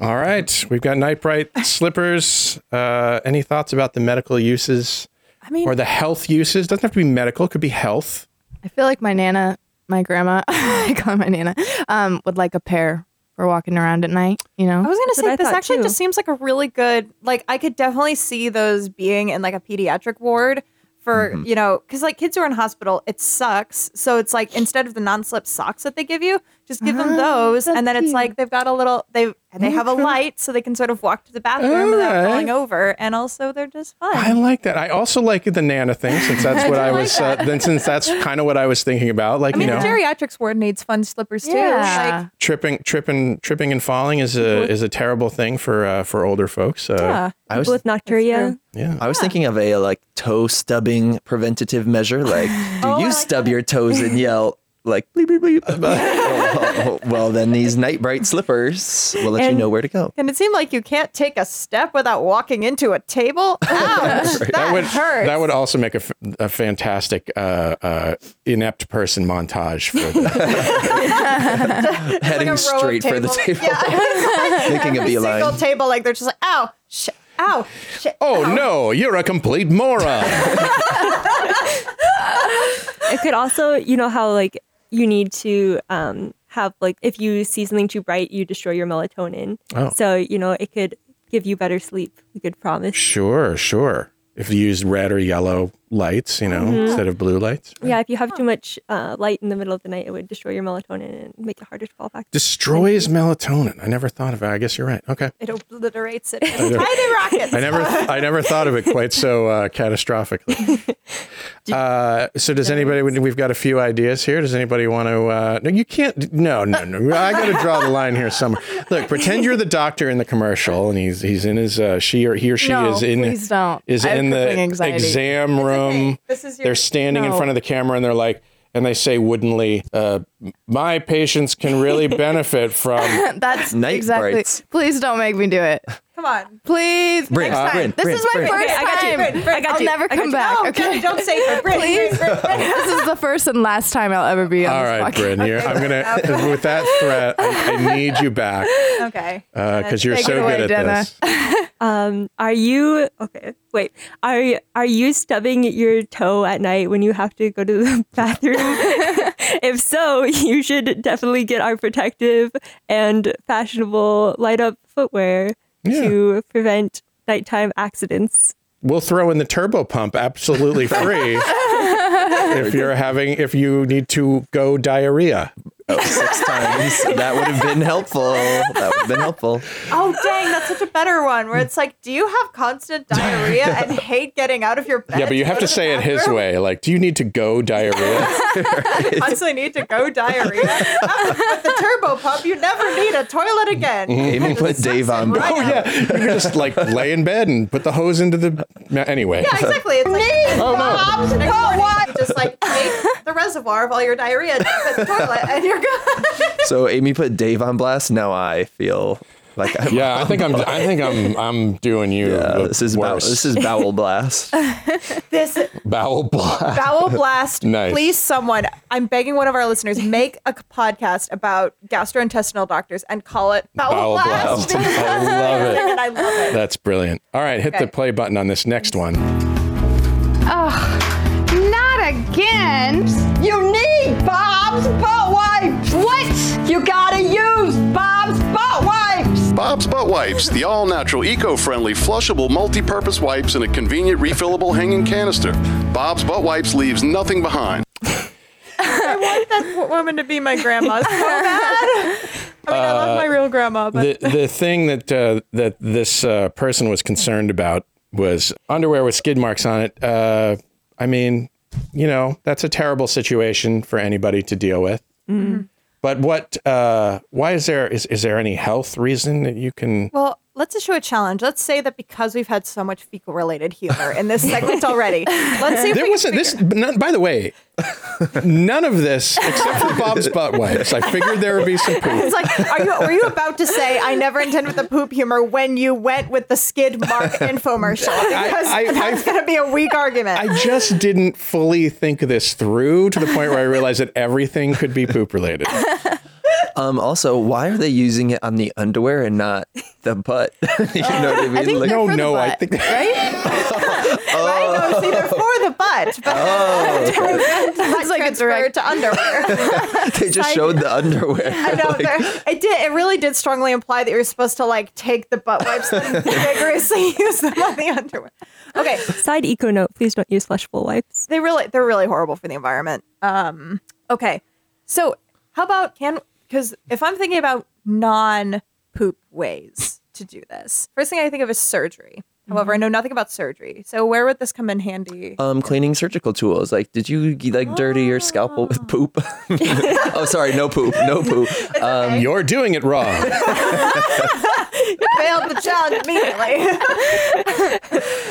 All right. We've got Night Bright slippers. Uh, any thoughts about the medical uses I mean, or the health uses? Doesn't have to be medical. It could be health. I feel like my nana, my grandma, [laughs] I call her my nana, um, would like a pair for walking around at night. You know, I was gonna say I this actually too. just seems like a really good. Like I could definitely see those being in like a pediatric ward for Mm-hmm. you know because like kids who are in hospital it sucks so it's like instead of the non-slip socks that they give you just give them those and then it's like they've got a little they and they have a light so they can sort of walk to the bathroom without Alright. falling over and also they're just fun I like that. I also like the Nana thing since [laughs] that's what I like was. Uh, then since that's kind of what I was thinking about. Like I mean you know, the geriatrics ward needs fun slippers too Yeah. like tripping, tripping, tripping, and falling is a is a terrible thing for uh, for older folks. Uh, yeah. I was with nocturia. yeah. I was thinking of a like toe stubbing preventative measure. Like, [laughs] do Oh, you like stub your toes and yell like bleep bleep bleep. [laughs] well, [laughs] well, then these night bright slippers will let you know where to go. And it seemed like you can't take a step without walking into a table? [laughs] Ouch! that, that would hurts. that would also make a, f- a fantastic uh, uh, inept person montage for the [laughs] Heading row of straight for the tables. table, making a Every beeline. single table, like they're just like, ow, shit, ow, shit. Oh no, you're a complete moron. it could also, you know, how like you need to um, have like if you see something too bright, you destroy your melatonin. Oh. So you know, it could give you better sleep. We could promise. Sure, sure. If you use red or yellow lights, you know, Mhm. instead of blue lights. Yeah, if you have too much uh, light in the middle of the night, it would destroy your melatonin and make it harder to fall back. Destroys melatonin. I never thought of it. I guess you're right. Okay. It obliterates it. [laughs] I never- Tiny rockets. I never, I never thought of it quite so uh, catastrophically. [laughs] Uh, so, does anybody? We've got a few ideas here. Does anybody want to? Uh, no, you can't. No, no, no. I got to draw the line here somewhere. Look, pretend you're the doctor in the commercial, and he's he's in his uh, she or he or she No, is in please don't. is I in the anxiety. exam room. This is your- They're standing in front of the camera, and they're like. And they say woodenly, uh, "My patients can really [laughs] benefit from That's Night exactly. brights. Please don't make me do it. Come on. Please. Bryn, next uh, time. Bryn, this Bryn, is my Bryn. first Okay, I got you, time. Bryn, Bryn, I got I'll you, never come back. No, okay. Don't say it. Brit, Please. This is the first and last time I'll ever be on All right, this right, podcast. Bryn, you're, I'm gonna with that threat. I, I need you back Okay. because you're Take it so away, good at Jenna. this. [laughs] Um, are you okay? Wait, are are you stubbing your toe at night when you have to go to the [laughs] bathroom? [laughs] if so, you should definitely get our protective and fashionable light up footwear Yeah. to prevent nighttime accidents. We'll throw in the turbo pump absolutely [laughs] free if you're having if you need to go diarrhea. Oh, six times. That would have been helpful. That would have been helpful. Oh dang, that's such a better one. Where it's like, do you have constant [laughs] diarrhea and hate getting out of your bed? Yeah, but you to have go to say it his way. Like, do you need to go diarrhea? [laughs] Constantly need to go diarrhea. With the turbo pump, you never need a toilet again. Mm-hmm. Amy put Dave on. Right oh out. yeah, you can just like lay in bed and put the hose into the. Anyway, Yeah, exactly. It's like Oh, no. Bob's next just like take the reservoir of all your diarrhea dump in the toilet, and you're good. [laughs] So Amy put Dave on blast. Now I feel like I'm. yeah, I think I'm. I think I'm. I'm doing you. Yeah, the this is bow, worst. this is bowel blast. [laughs] This bowel blast. bowel blast. [laughs] Nice. Please, someone. I'm begging one of our listeners make a podcast about gastrointestinal doctors and call it bowel, Bowel blast. blast. I love it. I love it. That's brilliant. All right, hit Okay. the play button on this next one. Oh, not again. You need Bob's butt wipes. What? You gotta use Bob's butt wipes. Bob's Butt Wipes, the all natural, eco friendly, flushable, multi purpose wipes in a convenient, refillable hanging canister. Bob's Butt Wipes leaves nothing behind. I want that woman to be my grandma [laughs] so bad. I mean, I love my real grandma, but the the thing that uh, that this uh, person was concerned about was underwear with skid marks on it. Uh, I mean, you know, that's a terrible situation for anybody to deal with. But what? Uh, why is there? Is is there any health reason that you can? Well, let's issue a challenge. Let's say that because we've had so much fecal related humor in this segment already, let's see if There wasn't this. None, by the way, none of this except for Bob's butt wipes. I figured there would be some poop. It's like, are you were you about to say I never intended the poop humor when you went with the skid mark [laughs] infomercial? Because I- that's going to be a weak argument. I just didn't fully think this through to the point where I realized that everything could be poop related. Um, also, why are they using it on the underwear and not the butt? [laughs] you know what I mean? I think Like- no, no, butt, I think- right? [laughs] right? No, see, they're for the butt, but Oh. to prevent butt like a transfer direct- to underwear. [laughs] they just Side- showed the underwear. I know. Like, it did. It really did strongly imply that you're supposed to like take the butt wipes and vigorously use them on the underwear. Okay, Side eco note: Please don't use flushable wipes. they really they're really horrible for the environment. Um. Okay, so how about can because if I'm thinking about non poop ways to do this, first thing I think of is surgery. However, I know nothing about surgery. So where would this come in handy? um, cleaning surgical tools. Like, did you like dirty your scalpel with poop? [laughs] oh, sorry, no poop, no [laughs] poop. Um, You're doing it wrong. [laughs] you failed the challenge immediately.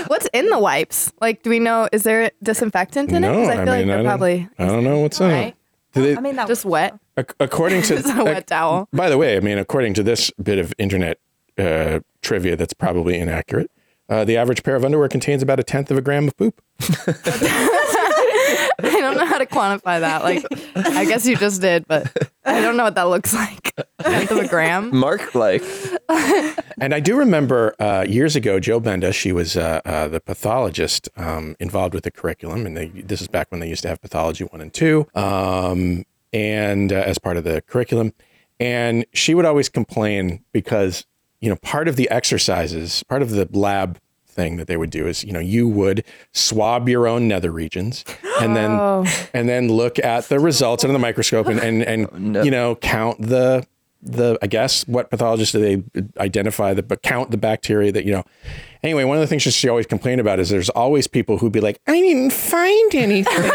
What's in the wipes? Like, do we know? Is there disinfectant in it? no, Because I I feel mean, like I they're probably. I don't know what's in it. Do they- I mean, that just wet. According [laughs] to It's a wet towel. By the way, I mean according to this bit of internet uh, trivia, that's probably inaccurate. Uh, the average pair of underwear contains about a tenth of a gram of poop. [laughs] [laughs] I don't know how to quantify that. Like, I guess you just did, but I don't know what that looks like. Tenth of a gram. Mark, like, And I do remember uh, years ago, Jo Benda, she was uh, uh, the pathologist um, involved with the curriculum. And they, this is back when they used to have pathology one and two, um, and uh, as part of the curriculum. And she would always complain because, you know, part of the exercises, part of the lab thing that they would do is, you know, you would swab your own nether regions and then Oh. and then look at the results under the microscope and and, and oh, you know count the the I guess what pathologists do they identify the but count the bacteria that you know. Anyway, one of the things she always complained about is there's always people who'd be like, I didn't find anything. [laughs]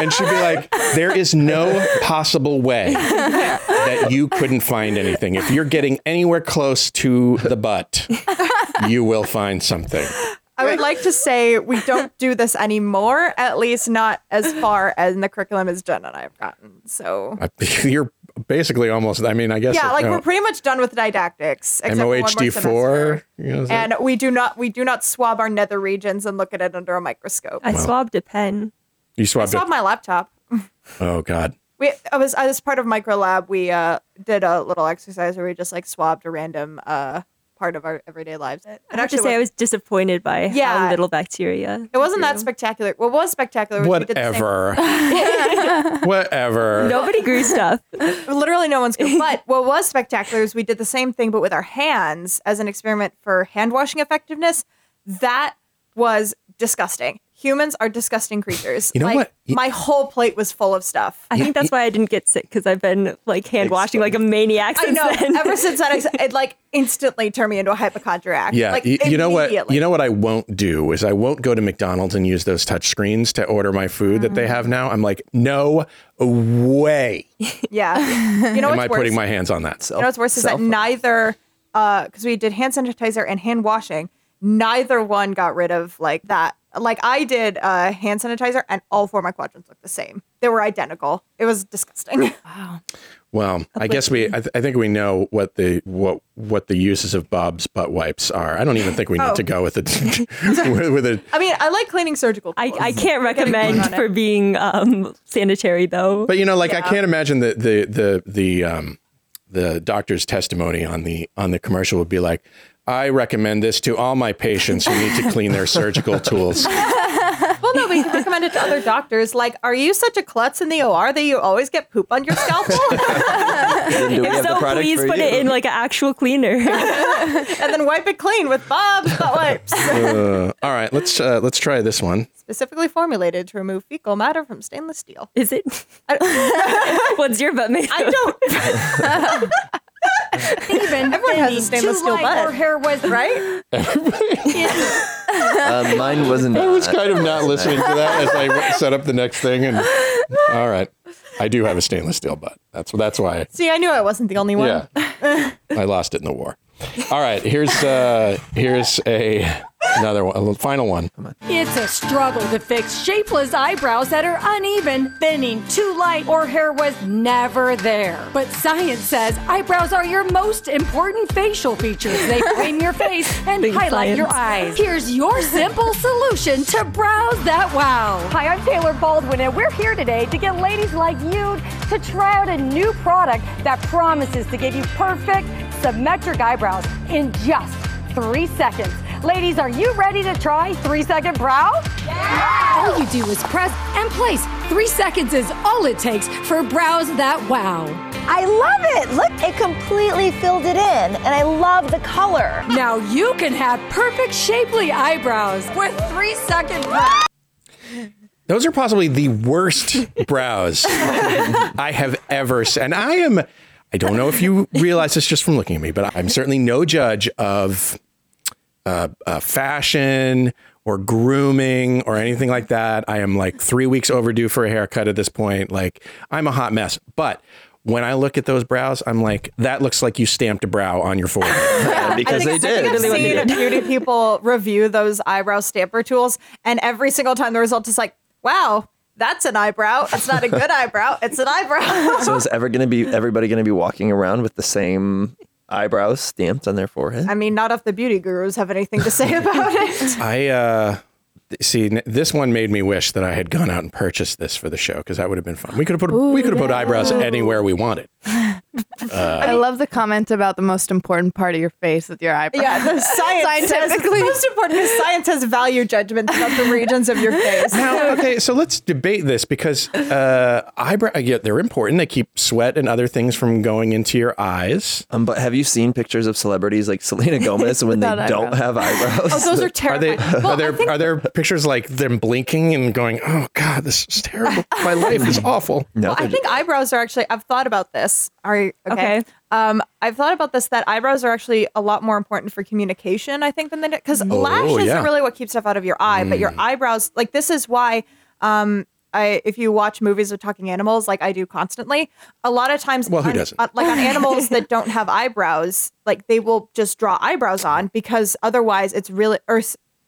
and she'd be like, there is no possible way that you couldn't find anything. If you're getting anywhere close to the butt, you will find something. I would like to say we don't do this anymore, at least not as far as in the curriculum as Jen and I have gotten. So You're basically almost, I mean, I guess. yeah, like you know, we're pretty much done with didactics. except for one more MOHD4. You know, And we do not we do not swab our nether regions and look at it under a microscope. I swabbed a pen. You I swabbed it. swabbed my laptop. Oh, God. We I was as part of Micro Lab, we uh did a little exercise where we just like swabbed a random uh part of our everyday lives. It I have to say, I was disappointed by Yeah. how little bacteria. It wasn't that spectacular. What was spectacular? Was we did Whatever. [laughs] Whatever. Nobody grew stuff. Literally, no one's good. [laughs] But what was spectacular is we did the same thing, but with our hands as an experiment for hand washing effectiveness. That was disgusting. Humans are disgusting creatures. You know Like, what? You- My whole plate was full of stuff. I think that's why I didn't get sick because I've been like hand washing like a maniac Since I since know. then. Ever since that, ex- [laughs] it like instantly turned me into a hypochondriac. Yeah, like, y- you know what? You know what I won't do is I won't go to McDonald's and use those touch screens to order my food that they have now. I'm like, no way [laughs] Yeah. You know am I worse? putting my hands on that. You know what's worse is that neither, uh, because we did hand sanitizer and hand washing, neither one got rid of like that. Like I did uh, hand sanitizer, and all four of my quadrants looked the same. They were identical. It was disgusting. [laughs] Wow. Well, I guess we. I, th- I think we know what the what what the uses of Bob's butt wipes are. I don't even think we need Oh. to go with it [laughs] [laughs] with, with it. I mean, I like cleaning surgical. I. I can't We're getting going recommend for being um, sanitary though. But you know, like I can't imagine the the the the um the doctor's testimony on the on the commercial would be like, I recommend this to all my patients who need to clean their surgical tools. [laughs] Well, no, we can recommend it to other doctors. Like, are you such a klutz in the OR that you always get poop on your scalpel? [laughs] Then do we if so, please put you? it in like an actual cleaner. [laughs] and then wipe it clean with Bob's butt wipes. Uh, all right, let's uh, let's try this one. Specifically formulated to remove fecal matter from stainless steel. Is it? What's your butt made? of? I don't. Even Everyone has a stainless steel light butt. Her hair was right. [laughs] Uh, mine wasn't. I was kind of not listening to that as I set up the next thing. And [laughs] all right, I do have a stainless steel butt. That's that's why. See, I knew I wasn't the only one. Yeah, [laughs] I lost it in the war. All right, here's uh here's a another one, a final one. It's a struggle to fix shapeless eyebrows that are uneven, thinning, too light, or hair was never there. But science says eyebrows are your most important facial features. They [laughs] frame your face and Big highlight your eyes. Here's your simple solution to brows that wow. Hi, I'm Taylor Baldwin, and we're here today to get ladies like you to try out a new product that promises to give you perfect, symmetric eyebrows in just three seconds. Ladies, are you ready to try three second brow? All you do is press and place. Three seconds is all it takes for brows that wow. I love it. Look, it completely filled it in, and I love the color. Now you can have perfect shapely eyebrows with three second brow. Those are possibly the worst [laughs] brows I have ever seen. And I am, I don't know if you realize this just from looking at me, but I'm certainly no judge of uh, uh, fashion or grooming or anything like that. I am like three weeks overdue for a haircut at this point. Like, I'm a hot mess. But when I look at those brows, I'm like, that looks like you stamped a brow on your forehead. [laughs] because they I did. think I've seen beauty people [laughs] review those eyebrow stamper tools, and every single time the result is like, wow, That's an eyebrow. It's not a good eyebrow. It's an eyebrow. [laughs] so is ever going to be everybody going to be walking around with the same eyebrows stamped on their forehead? I mean, not if the beauty gurus have anything to say [laughs] about it. I uh see this one made me wish that I had gone out and purchased this for the show because that would have been fun. We could have put we could have put eyebrows anywhere we wanted. [laughs] I love the comment about the most important part of your face with your eyebrows. Yeah, the [laughs] science says, Scientifically. most important is science has value judgments about the regions of your face. Now, okay, so let's debate this because uh, eyebrow. Yeah, they're important. They keep sweat and other things from going into your eyes. Um, but have you seen pictures of celebrities like Selena Gomez when [laughs] they Without don't have eyebrows? Oh, those are [laughs] Are. Well, are there? Think- are there pictures like them blinking and going, "Oh God, this is terrible. My life is awful." No, I think eyebrows are actually. I've thought about this. Are you okay? Okay. Um, I've thought about this that eyebrows are actually a lot more important for communication. I think than the because Oh, lashes yeah. are really what keeps stuff out of your eye, but your eyebrows. Like this is why. Um, I, if you watch movies with talking animals, like I do constantly, a lot of times, Well, who on- doesn't? on- like on animals that don't have eyebrows, like they will just draw eyebrows on because otherwise it's really, or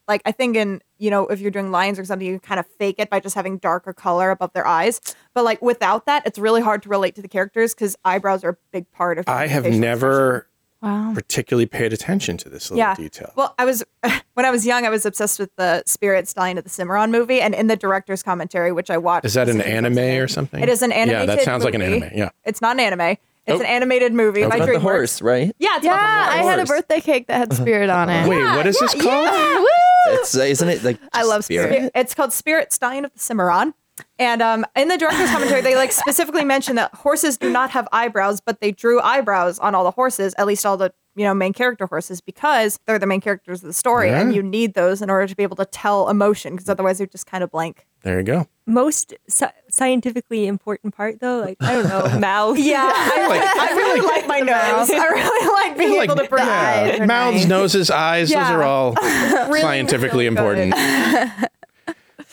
like I think in you know if you're doing lions or something, you kind of fake it by just having darker color above their eyes. But like without that, it's really hard to relate to the characters because eyebrows are a big part of. I have never Wow. particularly paid attention to this little yeah. detail. Well, I was [laughs] when I was young, I was obsessed with the Spirit Stallion of the Cimarron movie, and in the director's commentary, which I watched, Is that an anime or something? It is an animated. Yeah, that sounds like an anime. Yeah. it's not an anime. It's Oh. an animated movie It's by about the horse, right? Yeah, it's Yeah, about the I had a birthday cake that had uh-huh. spirit on it. Wait, what is this called? It's uh, isn't it like I love Spirit- It's called Spirit Stallion of the Cimarron. And um, in the director's commentary, they like specifically mention that horses do not have eyebrows, but they drew eyebrows on all the horses, at least all the you know main character horses, because they're the main characters of the story, and you need those in order to be able to tell emotion, because mm. otherwise they're just kind of blank. There you go. Most sci- scientifically important part, though, like I don't know, [laughs] mouth. Yeah, [laughs] I, Like- I really like my [laughs] nose. I really like being Like, able to breathe. yeah, mouths, noses, eyes, those are all Really, scientifically really good. important.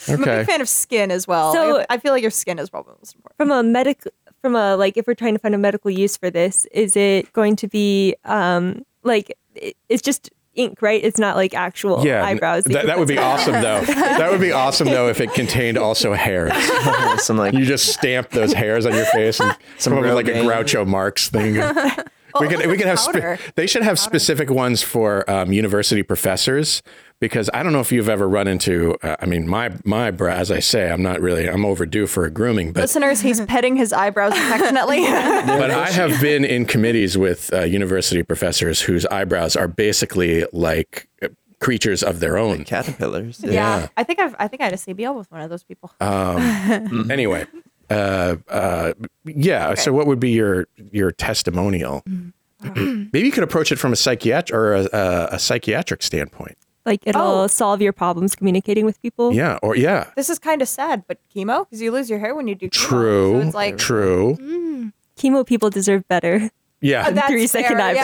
I'm a big fan of skin as well. So- I, I feel like your skin is probably most important. From a medical, from a like, if we're trying to find a medical use for this, is it going to be um like it's just ink, right? It's not like actual Yeah, eyebrows. That, that would be awesome, though. [laughs] That would be awesome, though, if it contained also hairs. [laughs] Some like You just stamp those hairs on your face and Some come up with like a Rogaine. Groucho Marx thing. [laughs] we could we could have spe- they should have specific ones for um, university professors because I don't know if you've ever run into uh, I mean my my brow as I say I'm not really I'm overdue for a grooming but Listeners, he's petting his eyebrows affectionately. [laughs] [laughs] but I have been in committees with uh, university professors whose eyebrows are basically like uh, creatures of their own. caterpillars. yeah. I think I've I think I had a CBL with one of those people. Um, [laughs] anyway, uh, uh, yeah. So, what would be your your testimonial? [clears throat] Maybe you could approach it from a psychiatric or a, a, a psychiatric standpoint. like it'll Oh. solve your problems communicating with people. Yeah, or yeah, This is kind of sad, but chemo because you lose your hair when you do chemo. true, So it's like true. Chemo people deserve better. Yeah, that's three second fair, yeah.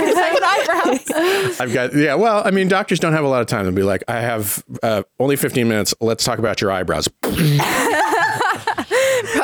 three [laughs] second eyebrows. [laughs] I've got yeah. Well, I mean, doctors don't have a lot of time to be like, I have uh, only 15 minutes. Let's talk about your eyebrows. [laughs]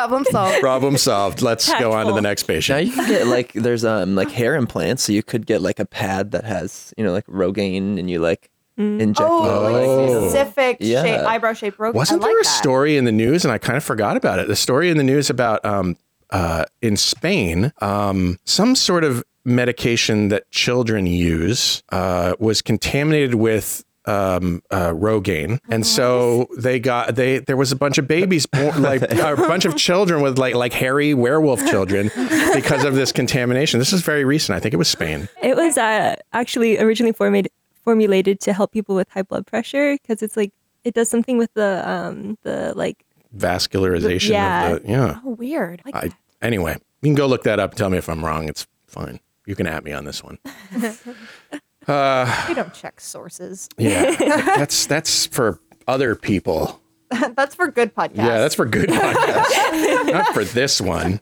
Problem solved. Problem solved. Let's go on to the Tactful. next Now patient. you can get like there's um like hair implants, so you could get like a pad that has you know like Rogaine, and you like inject. Oh, it, like Oh. specific Yeah. shape, eyebrow shape rope. Wasn't I like there a that. story in the news, and I kind of forgot about it? The story in the news about um, uh, in Spain, um, some sort of medication that children use uh, was contaminated with um, uh, Rogaine, and so they got they there was a bunch of babies, [laughs] born, like a bunch of children with like like hairy werewolf children because of this contamination. This is very recent. I think it was Spain. It was uh, actually originally formulated formulated to help people with high blood pressure because it's like it does something with the um the like Vascularization Yeah. of the yeah. Oh, weird. Like I, anyway, you can go look that up. and Tell me if I'm wrong. It's fine. You can at me on this one. [laughs] Uh, we don't check sources. yeah, [laughs] that's that's for other people. that's for good podcasts. Yeah, that's for good podcasts, [laughs] not for this one.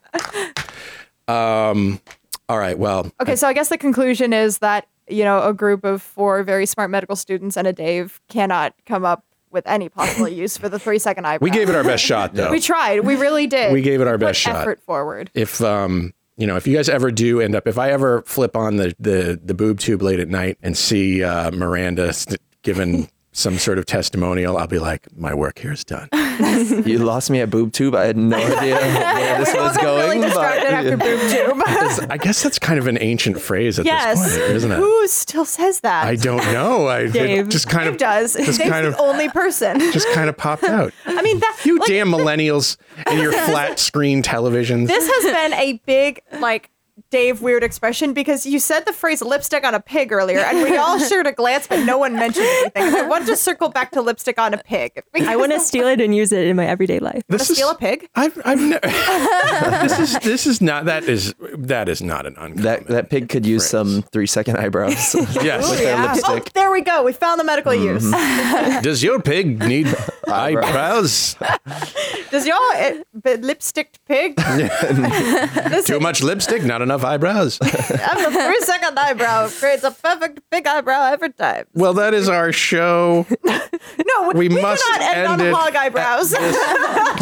Um. All right. Well, Okay, so I guess the conclusion is that, you know, a group of four very smart medical students and a Dave cannot come up with any possible [laughs] use for the three second eyebrow. we gave it our best shot, though. We tried. We really did. We gave it our Put best shot. Effort forward. if um you know if you guys ever do end up if i ever flip on the the, the boob tube late at night and see uh, miranda st- given some sort of testimonial i'll be like my work here is done You lost me at boob tube. I had no idea where [laughs] this was going. really distracted after boob [laughs] tube. I guess that's kind of an ancient phrase at yes. this point, isn't it? Who still says that? I don't know. I Dave. just kind Dave of does. just Dave's kind the of only person. just kind of popped out. [laughs] I mean, that You damn millennials and your flat screen televisions. this has been a big like Dave weird expression because you said the phrase lipstick on a pig earlier, and we all [laughs] shared a glance, but no one mentioned anything. And I want to circle back to lipstick on a pig. I want to steal it and use it in my everyday life. This is- steal a pig. I've, I've never. [laughs] [laughs] this is this is not that is that is not an uncommon. That that pig could use some three second eyebrows. Yes. with their Oh, lipstick. there we go. We found the medical use. Does your pig need eyebrows? Does your uh, b- lipsticked pig Too much lipstick, not enough eyebrows. have a three second eyebrow? Creates a perfect big eyebrow every time. Well, that is our show. [laughs] No, We we, must cannot end, end on it hog eyebrows. [laughs] Do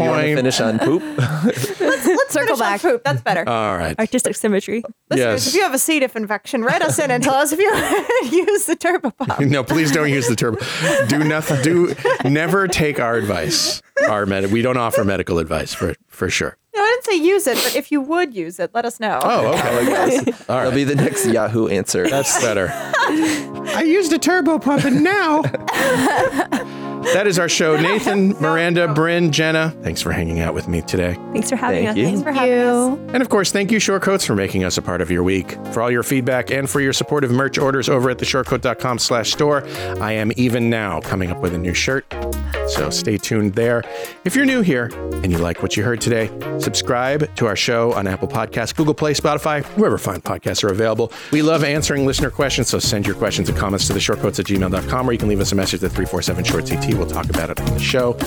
you want to finish on poop? [laughs] Let's circle back. Poop. That's better. All right. Artistic symmetry. Listeners, yes. if you have a C. diff infection, write us in and tell us if you use the turbo pop. No, please don't use the turbo. Do nothing. Do never take our advice. Our med- we don't offer medical advice for for sure. No, I didn't say use it, but if you would use it, let us know. Oh, okay. [laughs] All right, That'll be the next Yahoo answer. That's better. I used a turbo pump and now. [laughs] that is our show. Nathan, [laughs] Miranda, Bryn, Jenna, thanks for hanging out with me today. Thanks for having Thank us. you. Thanks for having us. And of course, thank you, Shortcoats, for making us a part of your week. For all your feedback and for your supportive merch orders over at theshortcoat.com slash store, I am even now coming up with a new shirt. So stay tuned there. If you're new here and you like what you heard today, subscribe to our show on Apple Podcasts, Google Play, Spotify, wherever fine podcasts are available. We love answering listener questions, so send your questions and comments to the theshortcoats at gmail.com or you can leave us a message at 347 short CT. We'll talk about it on the show.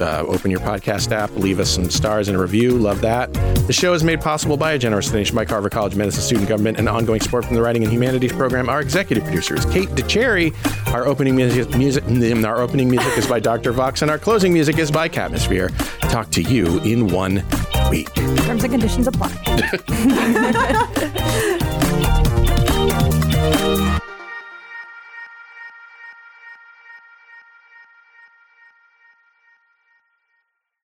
Uh, open your podcast app, leave us some stars and a review. Love that. The show is made possible by a generous donation by Carver College of Medicine Student Government and ongoing support from the Writing and Humanities program. Our executive producer is Kate DeCherry. Our opening music, music our opening music is by Dr. Vox, and our closing music is by Catmosphere. Talk to you in one week. Terms and conditions apply. [laughs]